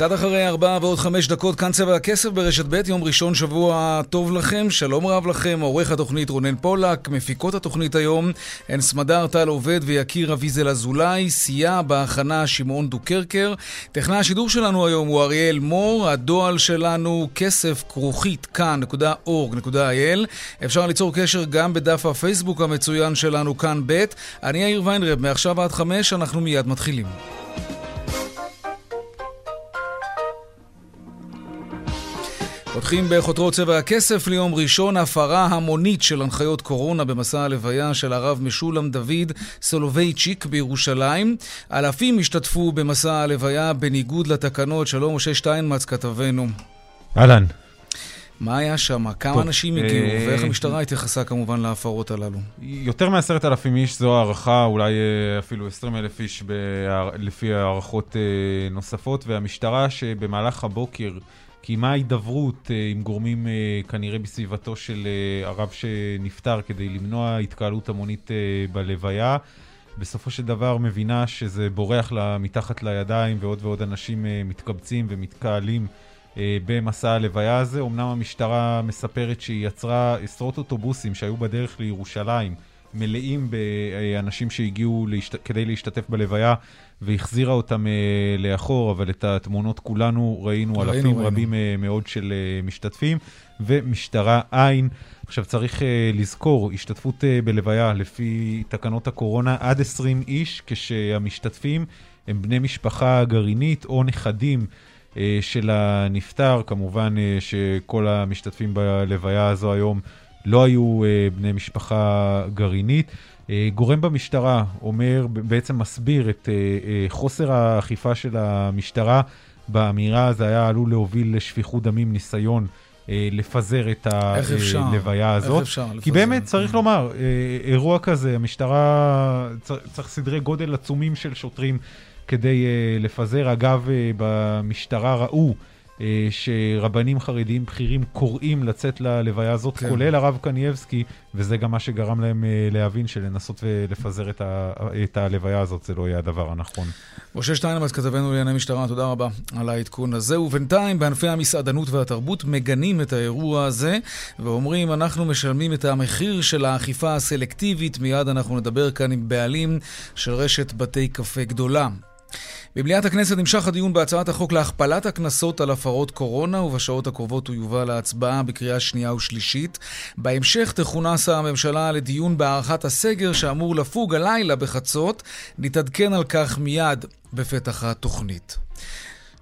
קצת אחרי ארבעה ועוד חמש דקות, כאן צבע הכסף ברשת ב', יום ראשון, שבוע טוב לכם, שלום רב לכם, עורך התוכנית רונן פולק, מפיקות התוכנית היום, הן סמדר טל עובד ויקיר אביזל אזולאי, סייע בהכנה שמעון דוקרקר. טכנאי השידור שלנו היום הוא אריאל מור, הדועל שלנו כסף כרוכית כאן.org.il. אפשר ליצור קשר גם בדף הפייסבוק המצוין שלנו כאן ב'. אני יאיר ויינרב, מעכשיו עד חמש, אנחנו מיד מתחילים. פותחים בחותרות צבע הכסף ליום ראשון, הפרה המונית של הנחיות קורונה במסע הלוויה של הרב משולם דוד סולובייצ'יק בירושלים. אלפים השתתפו במסע הלוויה בניגוד לתקנות. שלום, משה שטיינמץ, כתבנו. אהלן. מה היה שם? כמה טוב, אנשים הגיעו? אה... ואיך המשטרה התייחסה כמובן להפרות הללו? יותר מעשרת אלפים איש, זו הערכה, אולי אה, אפילו עשרים אלף איש ב... לפי הערכות אה, נוספות, והמשטרה שבמהלך הבוקר קיימה הידברות אה, עם גורמים אה, כנראה בסביבתו של אה, הרב שנפטר כדי למנוע התקהלות המונית בלוויה. בסופו של דבר מבינה שזה בורח לה מתחת לידיים ועוד ועוד אנשים מתקבצים ומתקהלים במסע הלוויה הזה. אמנם המשטרה מספרת שהיא יצרה עשרות אוטובוסים שהיו בדרך לירושלים, מלאים באנשים שהגיעו להשת... כדי להשתתף בלוויה והחזירה אותם uh, לאחור, אבל את התמונות כולנו ראינו, ראינו אלפים ראינו. רבים uh, מאוד של uh, משתתפים, ומשטרה אין. עכשיו צריך לזכור, השתתפות בלוויה לפי תקנות הקורונה עד 20 איש, כשהמשתתפים הם בני משפחה גרעינית או נכדים. של הנפטר, כמובן שכל המשתתפים בלוויה הזו היום לא היו uh, בני משפחה גרעינית. אה, גורם במשטרה אומר, בעצם מסביר את אה, אה, חוסר האכיפה של המשטרה באמירה, זה היה עלול להוביל לשפיכות דמים, ניסיון לפזר את הלוויה הזאת. איך אפשר לפזר? כי באמת, צריך לומר, אירוע כזה, המשטרה, צריך סדרי גודל עצומים של שוטרים כדי לפזר. אגב, במשטרה ראו אה, שרבנים חרדיים בכירים קוראים לצאת ללוויה הזאת, כן. כולל הרב קנייבסקי, וזה גם מה שגרם להם אה, להבין שלנסות ולפזר את, ה, את הלוויה הזאת זה לא יהיה הדבר הנכון. משה שטיינמץ, כתבנו לענייני משטרה, תודה רבה על העדכון הזה. ובינתיים, בענפי המסעדנות והתרבות מגנים את האירוע הזה, ואומרים, אנחנו משלמים את המחיר של האכיפה הסלקטיבית. מיד אנחנו נדבר כאן עם בעלים של רשת בתי קפה גדולה. במליאת הכנסת נמשך הדיון בהצעת החוק להכפלת הקנסות על הפרות קורונה, ובשעות הקרובות הוא יובא להצבעה בקריאה שנייה ושלישית. בהמשך תכונס הממשלה לדיון בהארכת הסגר שאמור לפוג הלילה בחצות. נתעדכן על כך מיד בפתח התוכנית.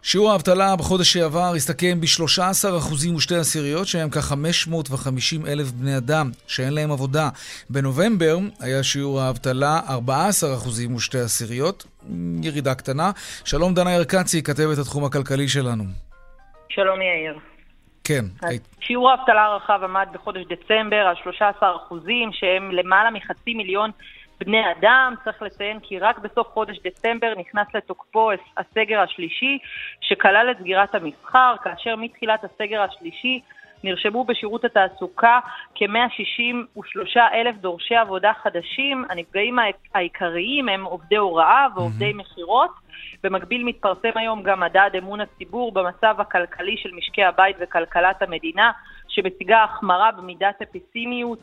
שיעור האבטלה בחודש שעבר הסתכם ב-13% ושתי עשיריות, שהם כ-550 אלף בני אדם שאין להם עבודה. בנובמבר היה שיעור האבטלה 14% ושתי עשיריות, ירידה קטנה. שלום דנה ירקצי, כתבת התחום הכלכלי שלנו. שלום יאיר. כן. שיעור האבטלה הרחב עמד בחודש דצמבר על 13 שהם למעלה מחצי מיליון בני אדם. צריך לציין כי רק בסוף חודש דצמבר נכנס לתוקפו הסגר השלישי, שכלל את סגירת המסחר, כאשר מתחילת הסגר השלישי נרשמו בשירות התעסוקה כ-163 אלף דורשי עבודה חדשים. הנפגעים העיקריים הם עובדי הוראה ועובדי. מכירות. במקביל מתפרסם היום גם מדד אמון הציבור במצב הכלכלי של משקי הבית וכלכלת המדינה, שמציגה החמרה במידת הפסימיות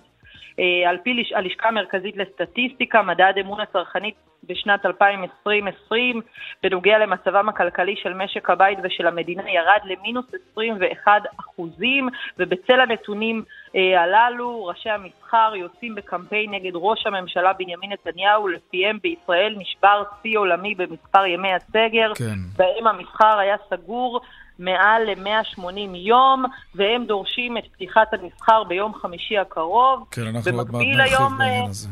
על פי הלשכה המרכזית לסטטיסטיקה, מדד אמון הצרכנית בשנת 2020 בנוגע למצבם הכלכלי של משק הבית ושל המדינה ירד למינוס 21 אחוזים, ובצל הנתונים אה, הללו ראשי המסחר יוצאים בקמפיין נגד ראש הממשלה בנימין נתניהו, לפיהם בישראל נשבר שיא עולמי במספר ימי הסגר, כן. בהם המסחר היה סגור מעל ל-180 יום, והם דורשים את פתיחת המסחר ביום חמישי הקרוב. כן, אנחנו עוד מעט נרחיב בעניין הזה.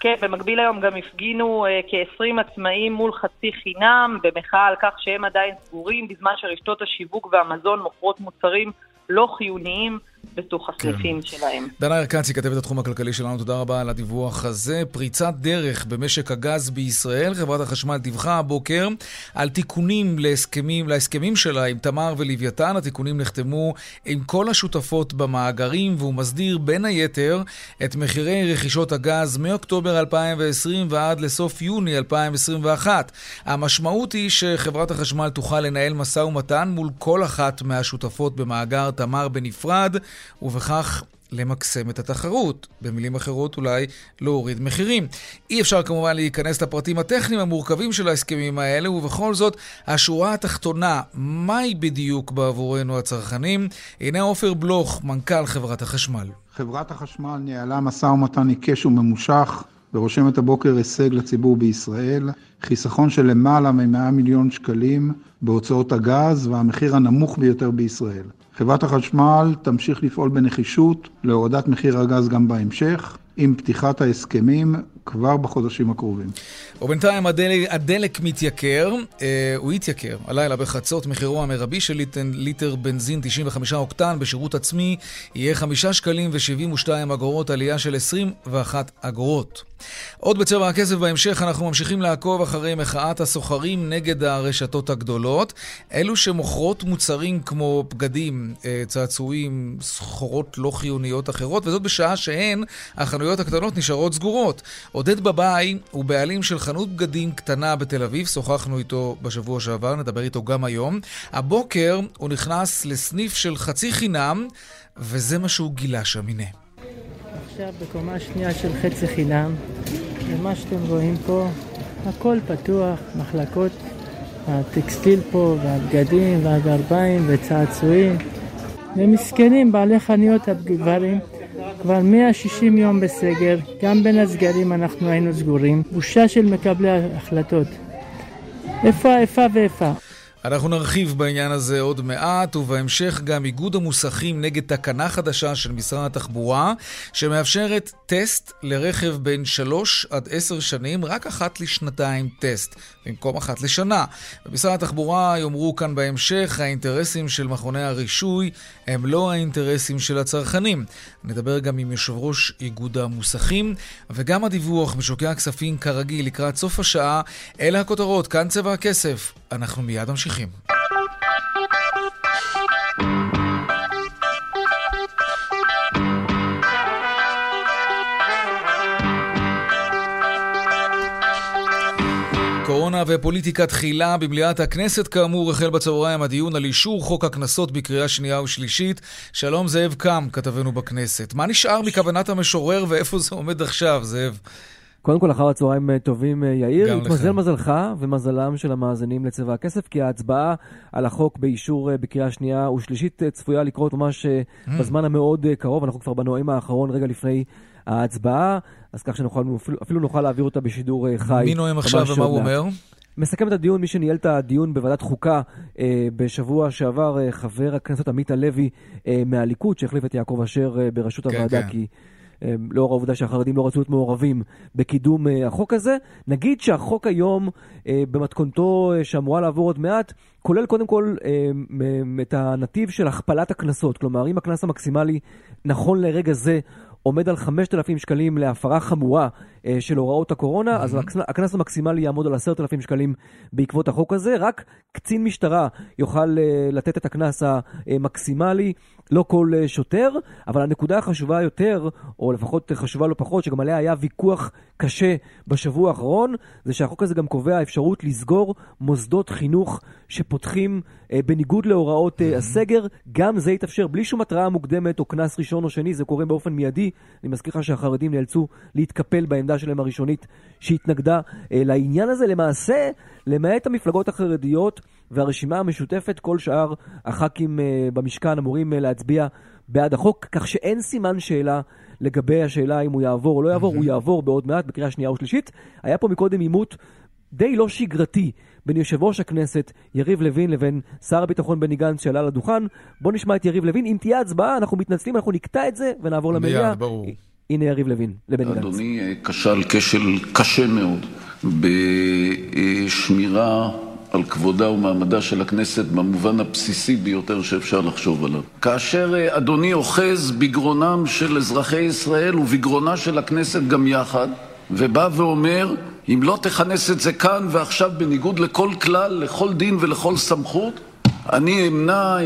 כן, במקביל היום גם הפגינו uh, כ-20 עצמאים מול חצי חינם, במחאה על כך שהם עדיין סגורים, בזמן שרשתות השיווק והמזון מוכרות מוצרים לא חיוניים. בתוך הסניפים כן. שלהם. דנה ירקצי, כתבת התחום הכלכלי שלנו, תודה רבה על הדיווח הזה. פריצת דרך במשק הגז בישראל. חברת החשמל דיווחה הבוקר על תיקונים להסכמים, להסכמים שלה עם תמר ולוויתן. התיקונים נחתמו עם כל השותפות במאגרים, והוא מסדיר בין היתר את מחירי רכישות הגז מאוקטובר 2020 ועד לסוף יוני 2021. המשמעות היא שחברת החשמל תוכל לנהל משא ומתן מול כל אחת מהשותפות במאגר תמר בנפרד. ובכך למקסם את התחרות. במילים אחרות, אולי להוריד מחירים. אי אפשר כמובן להיכנס לפרטים הטכניים המורכבים של ההסכמים האלה, ובכל זאת, השורה התחתונה, מהי בדיוק בעבורנו הצרכנים? הנה עופר בלוך, מנכ"ל חברת החשמל. חברת החשמל ניהלה משא ומתן עיקש וממושך ורושמת הבוקר הישג לציבור בישראל, חיסכון של למעלה מ-100 מיליון שקלים בהוצאות הגז והמחיר הנמוך ביותר בישראל. חברת החשמל תמשיך לפעול בנחישות להורדת מחיר הגז גם בהמשך, עם פתיחת ההסכמים כבר בחודשים הקרובים. ובינתיים הדלק, הדלק מתייקר, אה, הוא יתייקר. הלילה בחצות מחירו המרבי של ליטר, ליטר בנזין 95 אוקטן בשירות עצמי יהיה 5 שקלים ו-72 אגורות, עלייה של 21 אגורות. עוד בצבע הכסף בהמשך אנחנו ממשיכים לעקוב אחרי מחאת הסוחרים נגד הרשתות הגדולות. אלו שמוכרות מוצרים כמו בגדים, אה, צעצועים, סחורות לא חיוניות אחרות, וזאת בשעה שהן, החנויות הקטנות, נשארות סגורות. עודד בבאי הוא בעלים של חנות בגדים קטנה בתל אביב, שוחחנו איתו בשבוע שעבר, נדבר איתו גם היום. הבוקר הוא נכנס לסניף של חצי חינם, וזה מה שהוא גילה שם, הנה. עכשיו בקומה שנייה של חצי חינם, ומה שאתם רואים פה, הכל פתוח, מחלקות הטקסטיל פה, והבגדים, והגרביים, וצעצועים. ומסכנים בעלי חנויות הגברים כבר 160 יום בסגר, גם בין הסגרים אנחנו היינו סגורים. בושה של מקבלי ההחלטות. איפה האיפה ואיפה? אנחנו נרחיב בעניין הזה עוד מעט, ובהמשך גם איגוד המוסכים נגד תקנה חדשה של משרד התחבורה, שמאפשרת טסט לרכב בין 3 עד 10 שנים, רק אחת לשנתיים טסט, במקום אחת לשנה. במשרד התחבורה יאמרו כאן בהמשך, האינטרסים של מכוני הרישוי הם לא האינטרסים של הצרכנים. נדבר גם עם יושב ראש איגוד המוסכים, וגם הדיווח בשוקי הכספים כרגיל לקראת סוף השעה. אלה הכותרות, כאן צבע הכסף. אנחנו מיד ממשיכים. קורונה ופוליטיקה תחילה במליאת הכנסת כאמור החל בצהריים הדיון על אישור חוק הקנסות בקריאה שנייה ושלישית. שלום זאב קם, כתבנו בכנסת. מה נשאר מכוונת המשורר ואיפה זה עומד עכשיו, זאב? קודם כל, אחר הצהריים אה, טובים, אה, יאיר. התמזל מזלך ומזלם של המאזינים לצבע הכסף, כי ההצבעה על החוק באישור אה, בקריאה שנייה ושלישית צפויה לקרות ממש mm. בזמן המאוד קרוב. אנחנו כבר בנואם האחרון, רגע לפני ההצבעה, אז כך שנוכל, אפילו, אפילו נוכל להעביר אותה בשידור חי. מי נואם עכשיו ומה הוא אומר? מסכם את הדיון, מי שניהל את הדיון בוועדת חוקה אה, בשבוע שעבר, אה, חבר הכנסת עמית הלוי אה, מהליכוד, שהחליף את יעקב אשר אה, בראשות כן, הוועדה, כן. כי לאור העובדה שהחרדים לא רצו להיות מעורבים בקידום אה, החוק הזה. נגיד שהחוק היום, אה, במתכונתו שאמורה לעבור עוד מעט, כולל קודם כל את הנתיב של הכפלת הקנסות. כלומר, אם הקנס המקסימלי נכון לרגע זה עומד על 5,000 שקלים להפרה חמורה אה, של הוראות הקורונה, mm-hmm. אז הקנס המקסימלי יעמוד על 10,000 שקלים בעקבות החוק הזה. רק קצין משטרה יוכל אה, לתת את הקנס המקסימלי, לא כל אה, שוטר, אבל הנקודה החשובה יותר, או לפחות חשובה לא פחות, שגם עליה היה ויכוח קשה בשבוע האחרון, זה שהחוק הזה גם קובע אפשרות לסגור מוסדות חינוך שפותחים בניגוד להוראות mm-hmm. הסגר. גם זה יתאפשר בלי שום התראה מוקדמת או קנס ראשון או שני, זה קורה באופן מיידי. אני מזכיר לך שהחרדים נאלצו להתקפל בעמדה שלהם הראשונית שהתנגדה אה, לעניין הזה. למעשה, למעט המפלגות החרדיות והרשימה המשותפת, כל שאר הח"כים אה, במשכן אמורים אה, להצביע בעד החוק, כך שאין סימן שאלה לגבי השאלה אם הוא יעבור או לא יעבור, הוא יעבור בעוד מעט בקריאה שנייה ושלישית. היה פה מקודם עימות די לא שגרתי בין יושב ראש הכנסת יריב לוין לבין שר הביטחון בני גנץ שעלה לדוכן. בוא נשמע את יריב לוין. אם תהיה הצבעה, אנחנו מתנצלים, אנחנו נקטע את זה ונעבור למליאה. מיד, ברור. הנה יריב לוין, לבני גנץ. אדוני כשל כשל קשה מאוד בשמירה על כבודה ומעמדה של הכנסת במובן הבסיסי ביותר שאפשר לחשוב עליו. כאשר אדוני אוחז בגרונם של אזרחי ישראל ובגרונה של הכנסת גם יחד, ובא ואומר, אם לא תכנס את זה כאן ועכשיו בניגוד לכל כלל, לכל דין ולכל סמכות, אני אמנע אה, אה,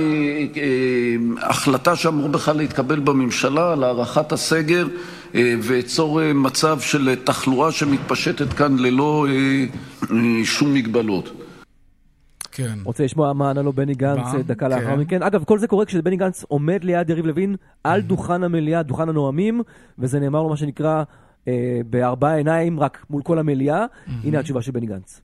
החלטה שאמור בכלל להתקבל בממשלה על הארכת הסגר אה, ואצור אה, מצב של תחלואה שמתפשטת כאן ללא אה, אה, שום מגבלות. כן. רוצה לשמוע מה ענה לו בני גנץ מה? דקה כן. לאחר מכן. אגב, כל זה קורה כשבני גנץ עומד ליד יריב לוין על דוכן המליאה, דוכן הנואמים, וזה נאמר לו מה שנקרא אה, בארבעה עיניים, רק מול כל המליאה. הנה התשובה של בני גנץ.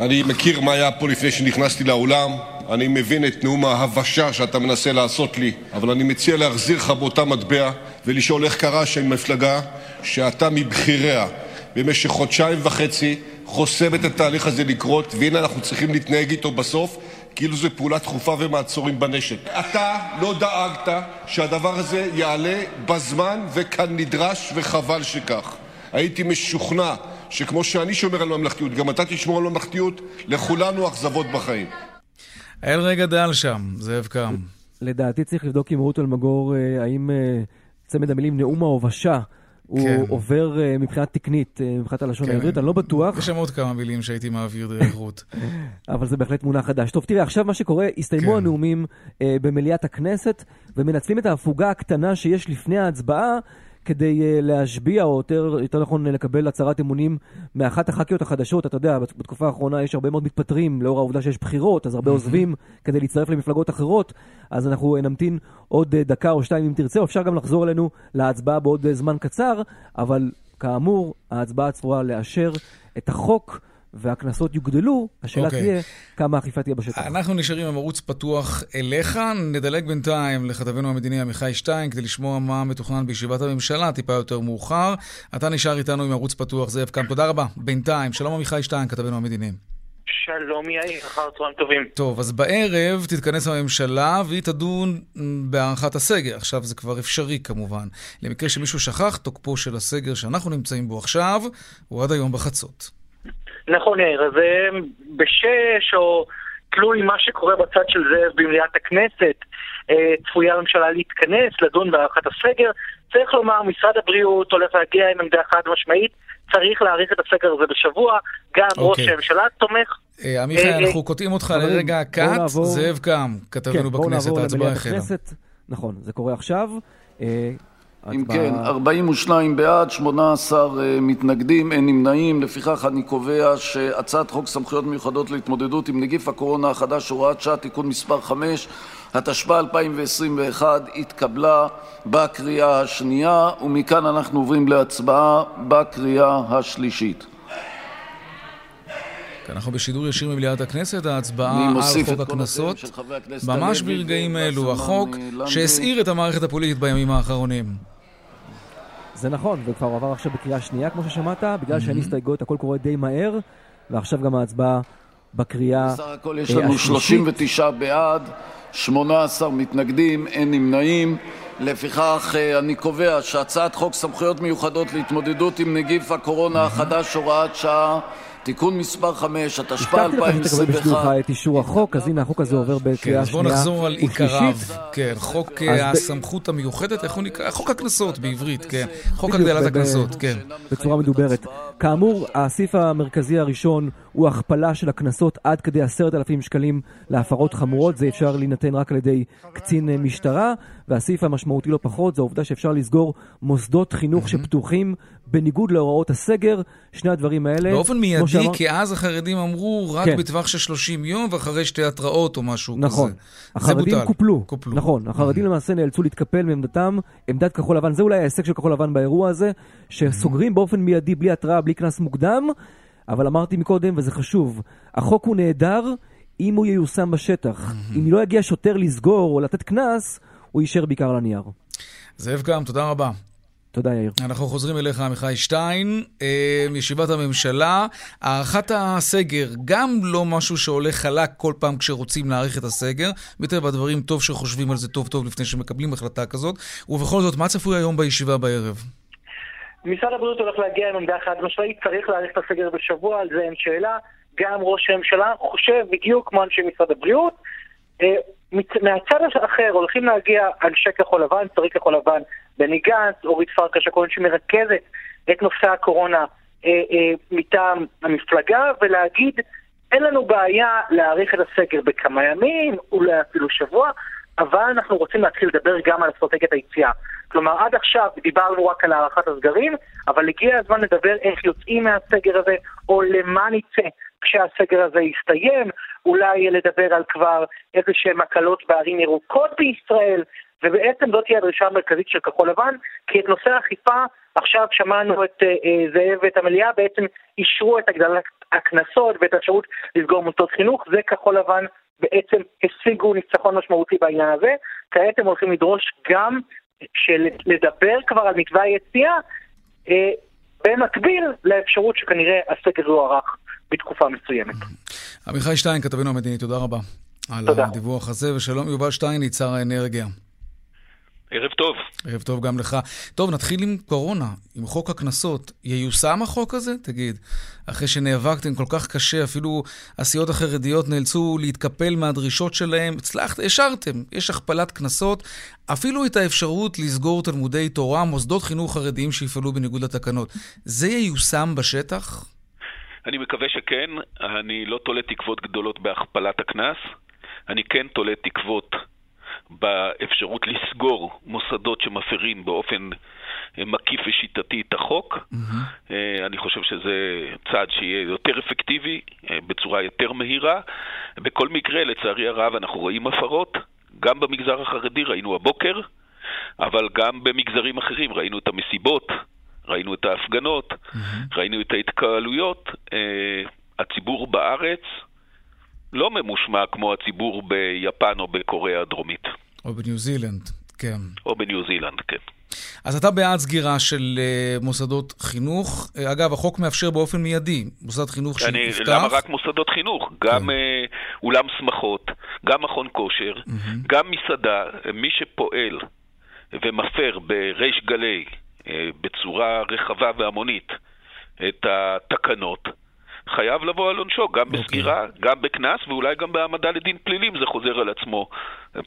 אני מכיר מה היה פה לפני שנכנסתי לאולם, אני מבין את נאום ההבשה שאתה מנסה לעשות לי, אבל אני מציע להחזיר לך באותה מטבע ולשאול איך קרה מפלגה שאתה מבכיריה במשך חודשיים וחצי חוסמת את התהליך הזה לקרות, והנה אנחנו צריכים להתנהג איתו בסוף כאילו זו פעולה דחופה ומעצורים בנשק. אתה לא דאגת שהדבר הזה יעלה בזמן וכאן נדרש וחבל שכך. הייתי משוכנע שכמו שאני שומר על ממלכתיות, גם אתה תשמור על ממלכתיות, לכולנו אכזבות בחיים. אל רגע דל שם, זאב קם. לדעתי צריך לבדוק עם רות אלמגור אה, האם אה, צמד המילים נאום ההובשה הוא כן. עובר uh, מבחינה תקנית, uh, מבחינת הלשון כן. העברית, אני לא בטוח. יש שם עוד כמה מילים שהייתי מעביר דרך רות. אבל זה בהחלט מונח חדש. טוב, תראה, עכשיו מה שקורה, הסתיימו כן. הנאומים uh, במליאת הכנסת, ומנצלים את ההפוגה הקטנה שיש לפני ההצבעה כדי uh, להשביע, או יותר, יותר נכון לקבל הצהרת אמונים מאחת הח"כיות החדשות. אתה יודע, בתקופה האחרונה יש הרבה מאוד מתפטרים, לאור העובדה שיש בחירות, אז הרבה עוזבים כדי להצטרף למפלגות אחרות. אז אנחנו נמתין עוד uh, דקה או שתיים אם תרצה, אפשר גם לחזור אלינו להצבעה בעוד uh, זמן קצר, אבל כאמור, ההצבעה צפויה לאשר את החוק. והקנסות יוגדלו, השאלה okay. אוקיי. תהיה כמה האכיפה תהיה בשטח. אנחנו נשארים עם ערוץ פתוח אליך. נדלג בינתיים לכתבנו המדיני עמיחי שטיין כדי לשמוע מה מתוכנן בישיבת הממשלה טיפה יותר מאוחר. אתה נשאר איתנו עם ערוץ פתוח, זאב קם. תודה רבה. בינתיים, שלום עמיחי שטיין, כתבנו המדיני. שלום יאיר, אחר צהריים טובים. טוב, אז בערב תתכנס הממשלה והיא תדון בהארכת הסגר. עכשיו זה כבר אפשרי כמובן. למקרה שמישהו שכח, תוקפו של הסגר שאנחנו נמצאים בו עכשיו הוא עד היום בחצות. נכון, יאיר, אז אה, בשש, או תלוי מה שקורה בצד של זאב במליאת הכנסת, אה, צפויה הממשלה להתכנס, לדון בהארכת הסגר. צריך לומר, משרד הבריאות הולך להגיע עם עמדה חד משמעית, צריך להאריך את הסגר הזה בשבוע, גם okay. ראש אוקיי. הממשלה תומך. אה, עמיחי, אנחנו קוטעים אותך לרגע קאט, זאב קם, כתבנו כן, בכנסת, ההצבעה החלה. נכון, זה קורה עכשיו. אם כן, 42 בעד, 18 אה, מתנגדים, אין נמנעים. לפיכך אני קובע שהצעת חוק סמכויות מיוחדות להתמודדות עם נגיף הקורונה החדש (הוראת שעה) (תיקון מס' 5), התשפ"א 2021, התקבלה בקריאה השנייה, ומכאן אנחנו עוברים להצבעה בקריאה השלישית. אנחנו בשידור ישיר ממליאת הכנסת, ההצבעה על חוק הקנסות, ממש ברגעים אלו, החוק שהסעיר את המערכת הפוליטית בימים האחרונים. זה נכון, וכבר עבר עכשיו בקריאה שנייה, כמו ששמעת, בגלל שאין הסתייגויות, הכל קורה די מהר, ועכשיו גם ההצבעה בקריאה השלישית. בסך הכל יש לנו 39 בעד, 18 מתנגדים, אין נמנעים. לפיכך אה, אני קובע שהצעת חוק סמכויות מיוחדות להתמודדות עם נגיף הקורונה החדש הוראת שעה תיקון מס' 5, התשפ"א 2021. הבטחתי לך שתקבל בשבילך את אישור החוק, אז הנה החוק הזה עובר בקריאה שנייה ושלישית. בואו נחזור על עיקריו. כן, חוק אה, הסמכות המיוחדת, איך הוא נקרא? חוק הקנסות בעברית, כן. חוק הגדלת הקנסות, כן. בצורה מדוברת. כאמור, הסעיף המרכזי הראשון הוא הכפלה של הקנסות עד כדי עשרת אלפים שקלים להפרות חמורות. זה אפשר להינתן רק על ידי קצין משטרה. והסעיף המשמעותי לא פחות זה העובדה שאפשר לסגור מוסדות חינוך שפתוחים בניגוד להוראות הסגר. שני הדברים האלה... באופן מיידי, שאמר... כי אז החרדים אמרו רק כן. בטווח של 30 יום ואחרי שתי התראות או משהו נכון. כזה. החרדים קופלו. קופלו. נכון, החרדים למעשה נאלצו להתקפל מעמדתם, עמדת כחול לבן. זה אולי ההישג של כחול לבן באירוע הזה, שסוגרים באופן מיידי, בלי התראה, בלי קנס מוקדם. אבל אמרתי מקודם, וזה חשוב, החוק הוא נהדר אם הוא ייושם בשטח. אם לא יגיע שוטר לסגור או לתת קנס, הוא יישאר בעיקר על הנייר. זאב קם, תודה רבה. תודה, יאיר. אנחנו חוזרים אליך, עמיחי שטיין, אה, מישיבת הממשלה. הארכת הסגר, גם לא משהו שהולך חלק כל פעם כשרוצים להאריך את הסגר. מטבע הדברים, טוב שחושבים על זה טוב טוב לפני שמקבלים החלטה כזאת. ובכל זאת, מה צפוי היום בישיבה בערב? משרד הבריאות הולך להגיע עם עמדה חד משמעית, צריך להאריך את הסגר בשבוע, על זה אין שאלה. גם ראש הממשלה חושב בדיוק כמו אנשי משרד הבריאות. אה, מהצד האחר הולכים להגיע אנשי כחול לבן, שרי כחול לבן, בני גנץ, אורית פרקש הכהן שמרכזת את נושא הקורונה אה, אה, מטעם המפלגה, ולהגיד, אין לנו בעיה להאריך את הסגר בכמה ימים, אולי אפילו שבוע, אבל אנחנו רוצים להתחיל לדבר גם על אסטרטגיית היציאה. כלומר, עד עכשיו דיברנו רק על הארכת הסגרים, אבל הגיע הזמן לדבר איך יוצאים מהסגר הזה, או למה נצא כשהסגר הזה יסתיים, אולי לדבר על כבר איזה שהן הקלות בערים ירוקות בישראל, ובעצם זאת תהיה הדרישה המרכזית של כחול לבן, כי את נושא האכיפה, עכשיו שמענו את אה, אה זאב ואת המליאה, בעצם אישרו את הגדלת הקנסות ואת האפשרות לסגור מוסדות חינוך, זה כחול לבן בעצם השיגו ניצחון משמעותי בעניין הזה. כעת הם הולכים לדרוש גם של לדבר כבר על מתווה היציאה, אה, במקביל לאפשרות שכנראה הסגר יוארך בתקופה מסוימת. עמיחי שטיין, כתבנו המדיני, תודה רבה. תודה. על הדיווח הזה, ושלום יובל שטייניץ, שר האנרגיה. ערב טוב. ערב טוב גם לך. טוב, נתחיל עם קורונה, עם חוק הקנסות. ייושם החוק הזה? תגיד, אחרי שנאבקתם כל כך קשה, אפילו הסיעות החרדיות נאלצו להתקפל מהדרישות שלהם, הצלחת, השארתם, יש הכפלת קנסות, אפילו את האפשרות לסגור תלמודי תורה, מוסדות חינוך חרדיים שיפעלו בניגוד לתקנות. זה ייושם בשטח? אני מקווה שכן. אני לא תולה תקוות גדולות בהכפלת הקנס. אני כן תולה תקוות באפשרות לסגור מוסדות שמפרים באופן אה, מקיף ושיטתי את החוק. Mm-hmm. אני חושב שזה צעד שיהיה יותר אפקטיבי, אה, בצורה יותר מהירה. בכל מקרה, לצערי הרב, אנחנו רואים הפרות. גם במגזר החרדי ראינו הבוקר, אבל גם במגזרים אחרים ראינו את המסיבות, ראינו את ההפגנות, mm-hmm. ראינו את ההתקהלויות. הציבור בארץ לא ממושמע כמו הציבור ביפן או בקוריאה הדרומית. או בניו זילנד, כן. או בניו זילנד, כן. אז אתה בעד סגירה של uh, מוסדות חינוך. Uh, אגב, החוק מאפשר באופן מיידי מוסד חינוך שיפתח. למה רק מוסדות חינוך? גם כן. uh, אולם שמחות, גם מכון כושר, mm-hmm. גם מסעדה, מי שפועל ומפר בריש גלי, uh, בצורה רחבה והמונית, את התקנות, חייב לבוא על עונשו, גם אוקיי. בסגירה, okay. גם בקנס, ואולי גם בהעמדה לדין פלילים זה חוזר על עצמו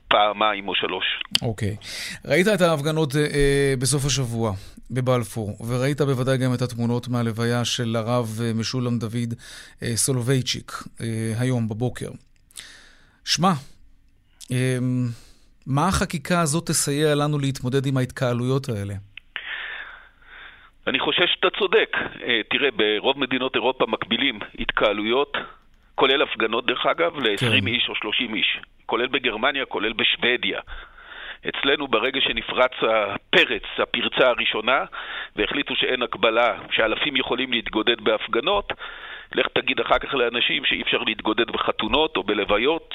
פעמיים או שלוש. אוקיי. Okay. ראית את ההפגנות אה, אה, בסוף השבוע בבלפור, וראית בוודאי גם את התמונות מהלוויה של הרב אה, משולם דוד אה, סולובייצ'יק אה, היום בבוקר. שמע, אה, מה החקיקה הזאת תסייע לנו להתמודד עם ההתקהלויות האלה? אני חושב שאתה צודק. אה, תראה, ברוב מדינות אירופה מקבילים התקהלויות, כולל הפגנות דרך אגב, ל-20 כן. איש או 30 איש. כולל בגרמניה, כולל בשוודיה. אצלנו ברגע שנפרץ הפרץ, הפרצה הראשונה, והחליטו שאין הקבלה, שאלפים יכולים להתגודד בהפגנות, לך תגיד אחר כך לאנשים שאי אפשר להתגודד בחתונות או בלוויות.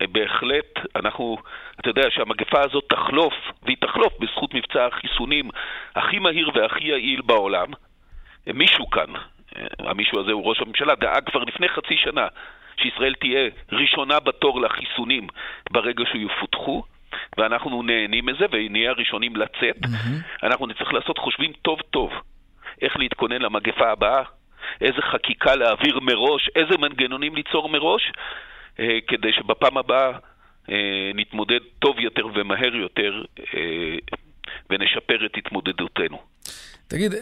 אה, בהחלט, אנחנו, אתה יודע שהמגפה הזאת תחלוף, והיא תחלוף בזכות מבצע החיסונים הכי מהיר והכי יעיל בעולם. מישהו כאן, המישהו הזה הוא ראש הממשלה, דאג כבר לפני חצי שנה שישראל תהיה ראשונה בתור לחיסונים ברגע שיפותחו. ואנחנו נהנים מזה ונהיה הראשונים לצאת. Mm-hmm. אנחנו נצטרך לעשות חושבים טוב טוב איך להתכונן למגפה הבאה, איזה חקיקה להעביר מראש, איזה מנגנונים ליצור מראש, אה, כדי שבפעם הבאה אה, נתמודד טוב יותר ומהר יותר אה, ונשפר את התמודדותנו. תגיד,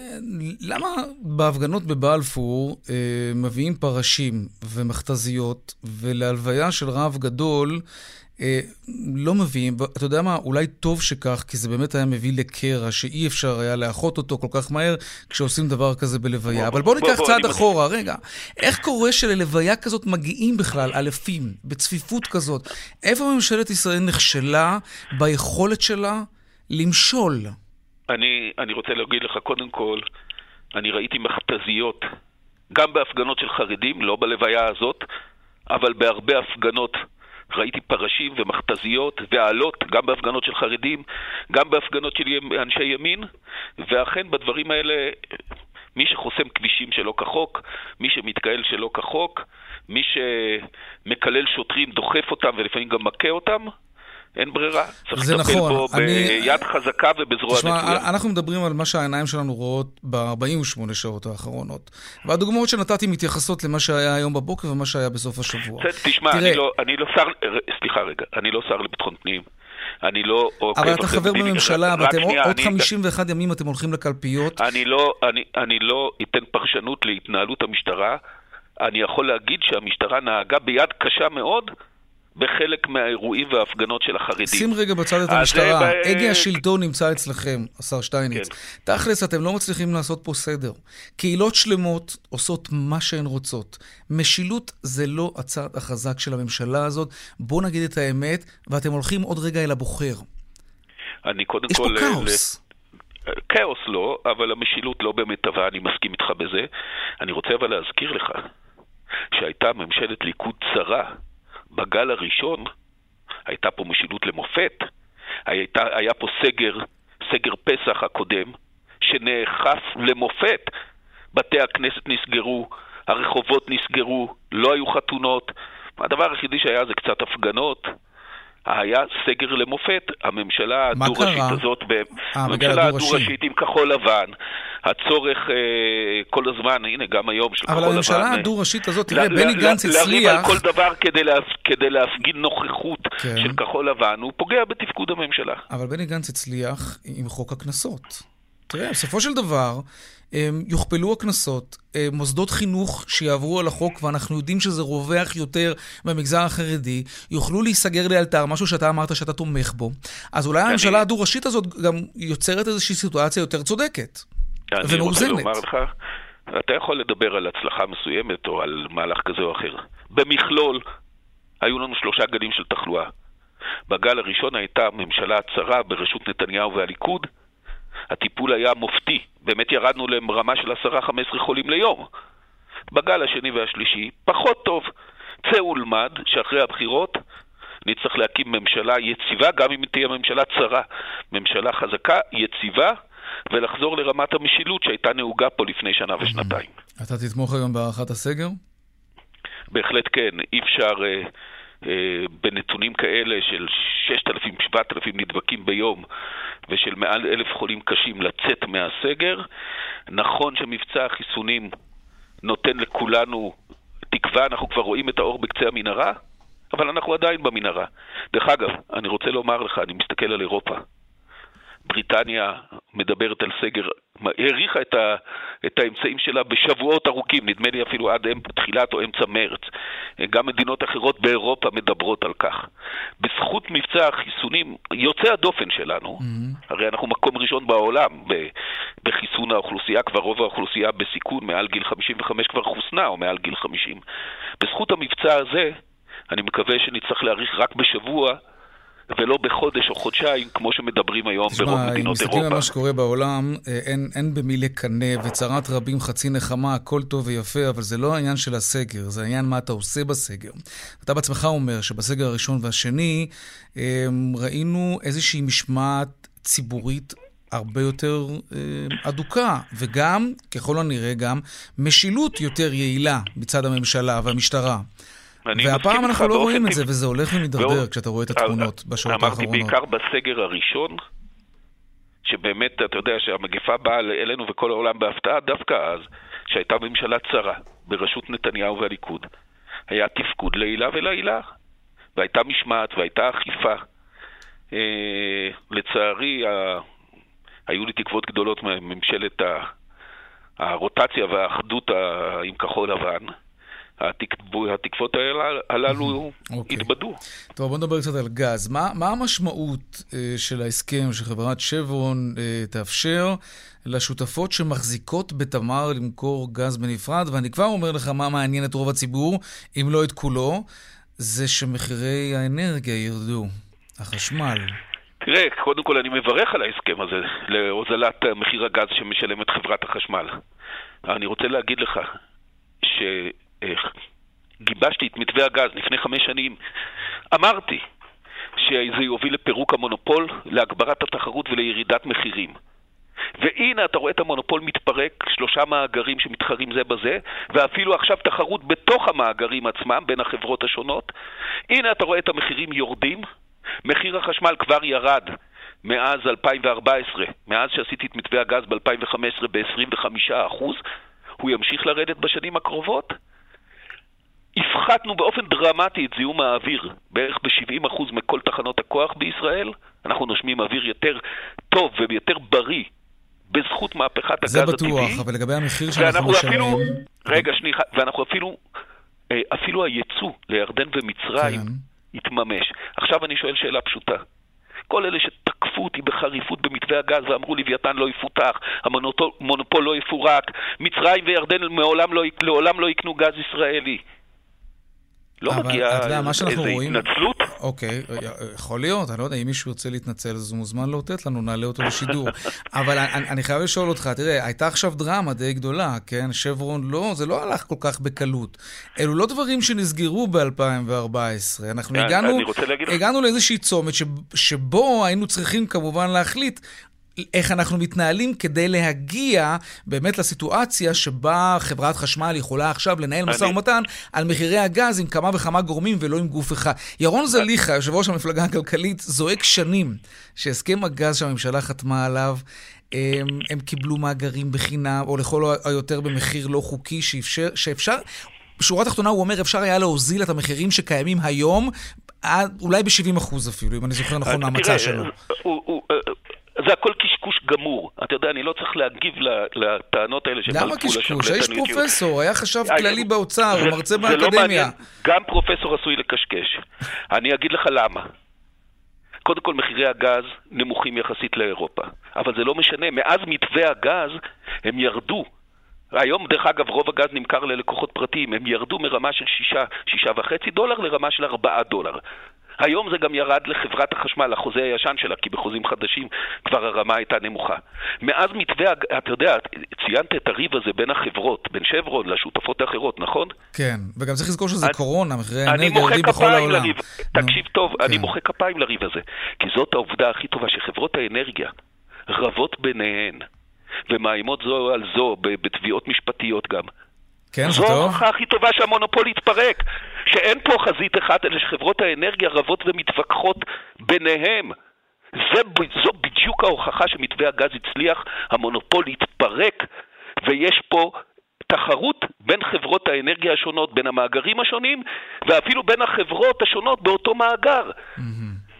למה בהפגנות בבלפור אה, מביאים פרשים ומכתזיות, ולהלוויה של רב גדול אה, לא מביאים, אתה יודע מה, אולי טוב שכך, כי זה באמת היה מביא לקרע שאי אפשר היה לאחות אותו כל כך מהר כשעושים דבר כזה בלוויה. בוא, אבל בוא ניקח בוא, צעד בוא, אחורה, אני... רגע. איך קורה שללוויה כזאת מגיעים בכלל אלפים, בצפיפות כזאת? איפה ממשלת ישראל נכשלה ביכולת שלה למשול? אני, אני רוצה להגיד לך, קודם כל, אני ראיתי מכתזיות, גם בהפגנות של חרדים, לא בלוויה הזאת, אבל בהרבה הפגנות ראיתי פרשים ומכתזיות ועלות, גם בהפגנות של חרדים, גם בהפגנות של אנשי ימין, ואכן בדברים האלה, מי שחוסם כבישים שלא כחוק, מי שמתקהל שלא כחוק, מי שמקלל שוטרים, דוחף אותם ולפעמים גם מכה אותם, אין ברירה. צריך לטפל נכון, בו אני- ביד חזקה ובזרוע תשמע, נטויה. אנחנו מדברים על מה שהעיניים שלנו רואות ב-48 שעות האחרונות. והדוגמאות שנתתי מתייחסות למה שהיה היום בבוקר ומה שהיה בסוף השבוע. תשמע, תראה- אני לא, אני לא שר, סליחה רגע, אני לא שר לביטחון פנים. אני לא אבל אתה חבר בממשלה, ואתם עוד אני- 51 ימים אתם הולכים לקלפיות. אני לא, אני, אני לא אתן פרשנות להתנהלות המשטרה. אני יכול להגיד שהמשטרה נהגה ביד קשה מאוד בחלק מהאירועים וההפגנות של החרדים. שים רגע בצד את המשטרה. אה, ב- הגה השלטון נמצא אצלכם, השר שטייניץ. כן. תכלס, אתם לא מצליחים לעשות פה סדר. קהילות שלמות עושות מה שהן רוצות. משילות זה לא הצד החזק של הממשלה הזאת. בואו נגיד את האמת, ואתם הולכים עוד רגע אל הבוחר. אני קודם יש פה כל... כאוס. ל- כאוס לא, אבל המשילות לא באמת טובה, אני מסכים איתך בזה. אני רוצה אבל להזכיר לך שהייתה ממשלת ליכוד צרה בגל הראשון, הייתה פה משילות למופת, הייתה, היה פה סגר, סגר פסח הקודם, שנאכף למופת. בתי הכנסת נסגרו, הרחובות נסגרו, לא היו חתונות. הדבר היחידי שהיה זה קצת הפגנות. היה סגר למופת. הממשלה הדו-ראשית? הזאת, אה, הממשלה הדו-ראשי. הדו-ראשית עם כחול לבן, הצורך אה, כל הזמן, הנה גם היום של כחול לבן. אבל הממשלה אה, הדו-ראשית הזאת, תראה, בני גנץ לריב על הצליח... כל דבר כדי, להפ... כדי להפגין נוכחות כן. של כחול לבן, הוא פוגע בתפקוד הממשלה. אבל בני גנץ הצליח עם חוק הקנסות. תראה, בסופו של דבר, יוכפלו הקנסות, הם, מוסדות חינוך שיעברו על החוק, ואנחנו יודעים שזה רווח יותר במגזר החרדי, יוכלו להיסגר לאלתר, משהו שאתה אמרת שאתה תומך בו. אז אולי הממשלה הדו-ראשית הזאת גם יוצרת איזושהי סיטואציה יותר צודקת רוצה ומאוזנת. אתה יכול לדבר על הצלחה מסוימת או על מהלך כזה או אחר. במכלול, היו לנו שלושה גלים של תחלואה. בגל הראשון הייתה ממשלה צרה בראשות נתניהו והליכוד. הטיפול היה מופתי, באמת ירדנו לרמה של 10-15 חולים ליום. בגל השני והשלישי, פחות טוב. צא ולמד שאחרי הבחירות נצטרך להקים ממשלה יציבה, גם אם תהיה ממשלה צרה. ממשלה חזקה, יציבה, ולחזור לרמת המשילות שהייתה נהוגה פה לפני שנה ושנתיים. אתה תתמוך היום בהארכת הסגר? בהחלט כן, אי אפשר אה, בנתונים כאלה של 6,000-7,000 נדבקים ביום ושל מעל אלף חולים קשים לצאת מהסגר. נכון שמבצע החיסונים נותן לכולנו תקווה, אנחנו כבר רואים את האור בקצה המנהרה, אבל אנחנו עדיין במנהרה. דרך אגב, אני רוצה לומר לך, אני מסתכל על אירופה. בריטניה מדברת על סגר, האריכה את, ה, את האמצעים שלה בשבועות ארוכים, נדמה לי אפילו עד תחילת או אמצע מרץ. גם מדינות אחרות באירופה מדברות על כך. בזכות מבצע החיסונים יוצא הדופן שלנו, הרי אנחנו מקום ראשון בעולם בחיסון האוכלוסייה, כבר רוב האוכלוסייה בסיכון מעל גיל 55 כבר חוסנה, או מעל גיל 50. בזכות המבצע הזה, אני מקווה שנצטרך להאריך רק בשבוע ולא בחודש או חודשיים, כמו שמדברים היום ברוב תשמע, אם מדינות מסתכלים על אירופה. מה שקורה בעולם, אה, אין, אין במי לקנא, וצרת רבים חצי נחמה, הכל טוב ויפה, אבל זה לא העניין של הסגר, זה העניין מה אתה עושה בסגר. אתה בעצמך אומר שבסגר הראשון והשני אה, ראינו איזושהי משמעת ציבורית הרבה יותר אה, אדוקה, וגם, ככל הנראה, גם משילות יותר יעילה מצד הממשלה והמשטרה. והפעם אנחנו לא רואים את זה. וזה הולך ומידרדר ועוד- כשאתה רואה את התמונות בשעות אמרתי האחרונות. בעיקר בסגר הראשון, שבאמת, אתה יודע, שהמגפה באה אלינו וכל העולם בהפתעה, דווקא אז, שהייתה ממשלה צרה בראשות נתניהו והליכוד. היה תפקוד לעילה ולעילה, והייתה משמעת והייתה אכיפה. אה, לצערי, ה... היו לי תקוות גדולות מממשלת ה... הרוטציה והאחדות. עם כחול לבן. התק... התקוות האלה- הללו אוקיי. התבדו. טוב, בוא נדבר קצת על גז. מה, מה המשמעות אה, של ההסכם שחברת שברון אה, תאפשר לשותפות שמחזיקות בתמר למכור גז בנפרד? ואני כבר אומר לך מה מעניין את רוב הציבור, אם לא את כולו, זה שמחירי האנרגיה ירדו. החשמל. תראה, קודם כל אני מברך על ההסכם הזה להוזלת מחיר הגז שמשלמת חברת החשמל. אני רוצה להגיד לך שגיבשתי את מתווה הגז לפני חמש שנים. אמרתי שזה יוביל לפירוק המונופול, להגברת התחרות ולירידת מחירים. והנה אתה רואה את המונופול מתפרק, שלושה מאגרים שמתחרים זה בזה, ואפילו עכשיו תחרות בתוך המאגרים עצמם, בין החברות השונות. הנה אתה רואה את המחירים יורדים, מחיר החשמל כבר ירד מאז 2014, מאז שעשיתי את מתווה הגז ב-2015 ב-25%, הוא ימשיך לרדת בשנים הקרובות. הפחתנו באופן דרמטי את זיהום האוויר, בערך ב-70% מכל תחנות הכוח בישראל. אנחנו נושמים אוויר יותר טוב ויותר בריא בזכות מהפכת הגז הטבעי. זה בטוח, אבל לגבי המחיר שאנחנו משלמים... אפילו, רגע, שנייה, ואנחנו אפילו, אה, אפילו הייצוא לירדן ומצרים כן. התממש. עכשיו אני שואל שאלה פשוטה. כל אלה שתקפו אותי בחריפות במתווה הגז ואמרו לוויתן לא יפותח, המונופול לא יפורק, מצרים וירדן מעולם לא, לעולם לא יקנו גז ישראלי. לא מגיעה איזו התנצלות? אוקיי, יכול להיות, אני לא יודע, אם מישהו ירצה להתנצל אז הוא מוזמן לאותת לנו, נעלה אותו לשידור. אבל אני, אני חייב לשאול אותך, תראה, הייתה עכשיו דרמה די גדולה, כן? שברון לא, זה לא הלך כל כך בקלות. אלו לא דברים שנסגרו ב-2014. אנחנו כן, הגענו, הגענו לאיזושהי צומת שבו היינו צריכים כמובן להחליט איך אנחנו מתנהלים כדי להגיע באמת לסיטואציה שבה חברת חשמל יכולה עכשיו לנהל משא ומתן על מחירי הגז עם כמה וכמה גורמים ולא עם גוף אחד. ירון זליכה, יושב ראש המפלגה הכלכלית, זועק שנים שהסכם הגז שהממשלה חתמה עליו הם, הם קיבלו מאגרים בחינם, או לכל היותר במחיר לא חוקי, שאפשר, שאפשר, בשורה התחתונה הוא אומר, אפשר היה להוזיל את המחירים שקיימים היום, אולי ב-70 אחוז אפילו, אם אני זוכר נכון מהמצע שלו. זה הכל גמור. אתה יודע, אני לא צריך להגיב לטענות האלה של למה קשקוש? יש פרופסור, היה חשב כללי באוצר, מרצה לא באקדמיה. גם פרופסור עשוי לקשקש. אני אגיד לך למה. קודם כל, מחירי הגז נמוכים יחסית לאירופה. אבל זה לא משנה, מאז מתווה הגז הם ירדו. היום, דרך אגב, רוב הגז נמכר ללקוחות פרטיים. הם ירדו מרמה של שישה, שישה וחצי דולר לרמה של ארבעה דולר. היום זה גם ירד לחברת החשמל, לחוזה הישן שלה, כי בחוזים חדשים כבר הרמה הייתה נמוכה. מאז מתווה, אתה יודע, ציינת את הריב הזה בין החברות, בין שברון לשותפות האחרות, נכון? כן, וגם צריך לזכור שזה אני, קורונה, מחירי האנרגיה יורדים בכל העולם. לריב, תקשיב טוב, כן. אני מוחא כפיים לריב הזה, כי זאת העובדה הכי טובה, שחברות האנרגיה רבות ביניהן. ומאיימות זו על זו בתביעות משפטיות גם. כן. זו ההוכחה הכי טובה שהמונופול יתפרק. שאין פה חזית אחת, אלא שחברות האנרגיה רבות ומתווכחות ביניהם. זה, זו בדיוק ההוכחה שמתווה הגז הצליח, המונופול התפרק, ויש פה תחרות בין חברות האנרגיה השונות, בין המאגרים השונים, ואפילו בין החברות השונות באותו מאגר. Mm-hmm.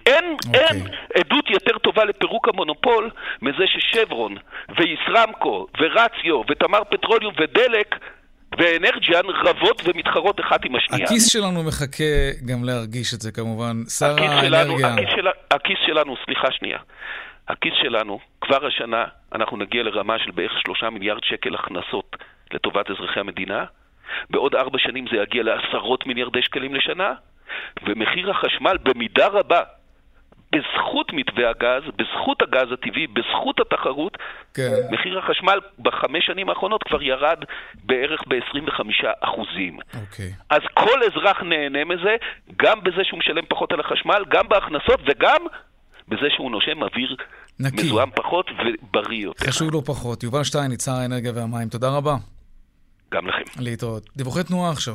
אין, okay. אין אוקיי. עדות יותר טובה לפירוק המונופול מזה ששברון וישרמקו ורציו ותמר פטרוליום ודלק ואנרג'יאן רבות ומתחרות אחת עם השנייה. הכיס שלנו מחכה גם להרגיש את זה כמובן. שר האנרגיה. הכיס, של, הכיס שלנו, סליחה שנייה. הכיס שלנו, כבר השנה אנחנו נגיע לרמה של בערך שלושה מיליארד שקל הכנסות לטובת אזרחי המדינה. בעוד ארבע שנים זה יגיע לעשרות מיליארדי שקלים לשנה, ומחיר החשמל במידה רבה בזכות מתווה הגז, בזכות הגז הטבעי, בזכות התחרות, כן. מחיר החשמל בחמש שנים האחרונות כבר ירד בערך ב-25 אחוזים. אוקיי. אז כל אזרח נהנה מזה, גם בזה שהוא משלם פחות על החשמל, גם בהכנסות וגם בזה שהוא נושם אוויר נקי. מזוהם פחות ובריא יותר. חשוב לו פחות. יובל שטייניץ, שר האנרגיה והמים, תודה רבה. גם לכם. להתראות. דיווחי תנועה עכשיו.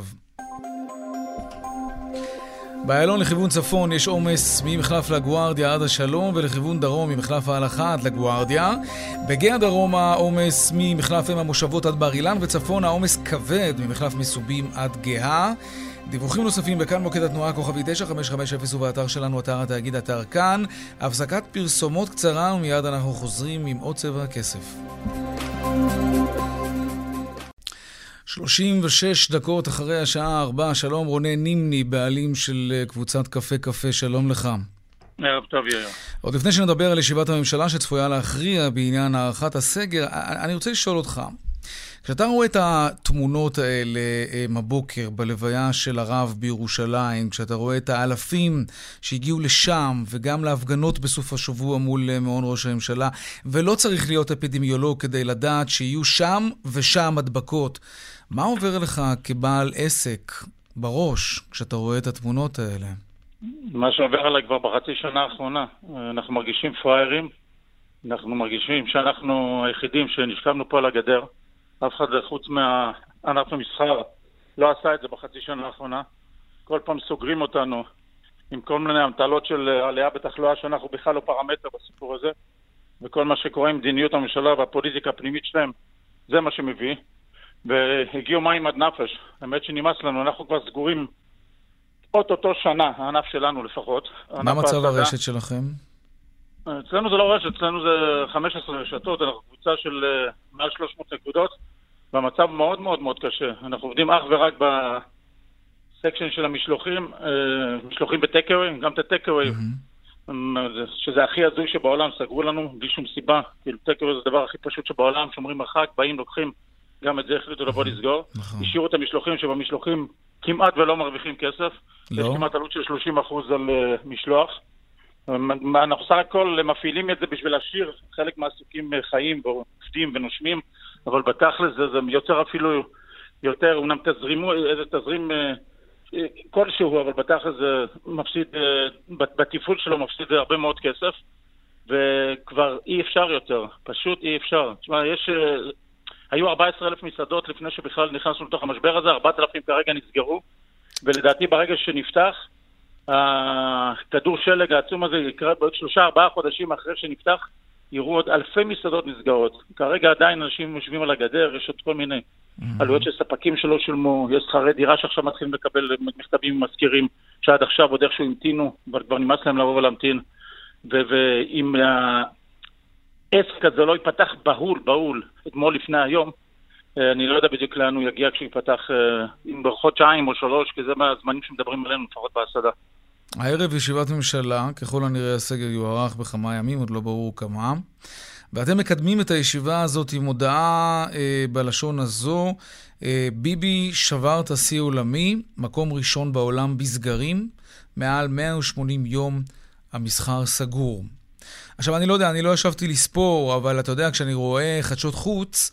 באיילון לכיוון צפון יש עומס ממחלף לגוארדיה עד השלום ולכיוון דרום ממחלף ההלכה עד לגוארדיה. בגאה דרומה עומס ממחלף אם המושבות עד בר אילן וצפון העומס כבד ממחלף מסובים עד גאה. דיווחים נוספים בכאן מוקד התנועה כוכבי 9550 ובאתר שלנו אתר התאגיד אתר כאן. הפסקת פרסומות קצרה ומיד אנחנו חוזרים עם עוד צבע הכסף. 36 דקות אחרי השעה 4, שלום רונן נימני, בעלים של אה, קבוצת קפה קפה, שלום לך. ערב טוב, יאיר. עוד לפני שנדבר על ישיבת הממשלה שצפויה להכריע בעניין הארכת הסגר, אני רוצה לשאול אותך, כשאתה רואה את התמונות האלה הבוקר אה, בלוויה של הרב בירושלים, כשאתה רואה את האלפים שהגיעו לשם וגם להפגנות בסוף השבוע מול אה, מעון ראש הממשלה, ולא צריך להיות אפידמיולוג כדי לדעת שיהיו שם ושם הדבקות. מה עובר לך כבעל עסק בראש כשאתה רואה את התמונות האלה? מה שעובר עליי כבר בחצי שנה האחרונה. אנחנו מרגישים פראיירים, אנחנו מרגישים שאנחנו היחידים שנשכבנו פה על הגדר. אף אחד חוץ מענף המסחר לא עשה את זה בחצי שנה האחרונה. כל פעם סוגרים אותנו עם כל מיני אמתלות של עלייה בתחלואה שאנחנו בכלל לא פרמטר בסיפור הזה, וכל מה שקורה עם מדיניות הממשלה והפוליטיקה הפנימית שלהם, זה מה שמביא. והגיעו מים עד נפש. האמת שנמאס לנו, אנחנו כבר סגורים אוטוטו שנה, הענף שלנו לפחות. מה מצב הרשת שלכם? אצלנו זה לא רשת, אצלנו זה 15 רשתות, אנחנו קבוצה של uh, מעל 300 נקודות, והמצב מאוד מאוד מאוד קשה. אנחנו עובדים אך ורק בסקשן של המשלוחים, uh, משלוחים בטקאווי, גם את הטקאווי, mm-hmm. שזה הכי הזוי שבעולם, סגרו לנו בלי שום סיבה. כאילו טקאווי זה הדבר הכי פשוט שבעולם, שומרים מרחק, באים, לוקחים, גם את זה החליטו לבוא לסגור. נכון. השאירו את המשלוחים, שבמשלוחים כמעט ולא מרוויחים כסף. לא. יש כמעט עלות של 30% על uh, משלוח. אנחנו סך הכל מפעילים את זה בשביל להשאיר חלק מהעסוקים אה, חיים ועובדים ונושמים, אבל בתכלס זה, זה יוצר אפילו יותר, אומנם תזרימו, איזה תזרים אה, כלשהו, אבל בתכלס זה מפסיד, בתפעול שלו מפסיד הרבה מאוד כסף, וכבר אי אפשר יותר, פשוט אי אפשר. תשמע, יש... היו 14,000 מסעדות לפני שבכלל נכנסנו לתוך המשבר הזה, 4,000 כרגע נסגרו, ולדעתי ברגע שנפתח, הכדור שלג העצום הזה יקרה בעוד שלושה ארבעה חודשים אחרי שנפתח, יראו עוד אלפי מסעדות נסגרות. כרגע עדיין אנשים יושבים על הגדר, יש עוד כל מיני mm-hmm. עלויות של ספקים שלא שולמו, יש שכרי דירה שעכשיו מתחילים לקבל מכתבים ממזכירים, שעד עכשיו עוד איכשהו המתינו, אבל כבר נמאס להם לבוא ולהמתין. ואם העסק הזה לא ייפתח בהול, בהול, אתמול לפני היום, אה, אני לא יודע בדיוק לאן הוא יגיע כשהוא ייפתח, אה, אם בחודשיים או שלוש, כי זה מהזמנים שמדברים עלינו, לפחות בהסעדה. הערב ישיבת ממשלה, ככל הנראה הסגר יוארך בכמה ימים, עוד לא ברור כמה. ואתם מקדמים את הישיבה הזאת עם הודעה אה, בלשון הזו, אה, ביבי שבר את השיא עולמי, מקום ראשון בעולם בסגרים, מעל 180 יום המסחר סגור. עכשיו, אני לא יודע, אני לא ישבתי לספור, אבל אתה יודע, כשאני רואה חדשות חוץ,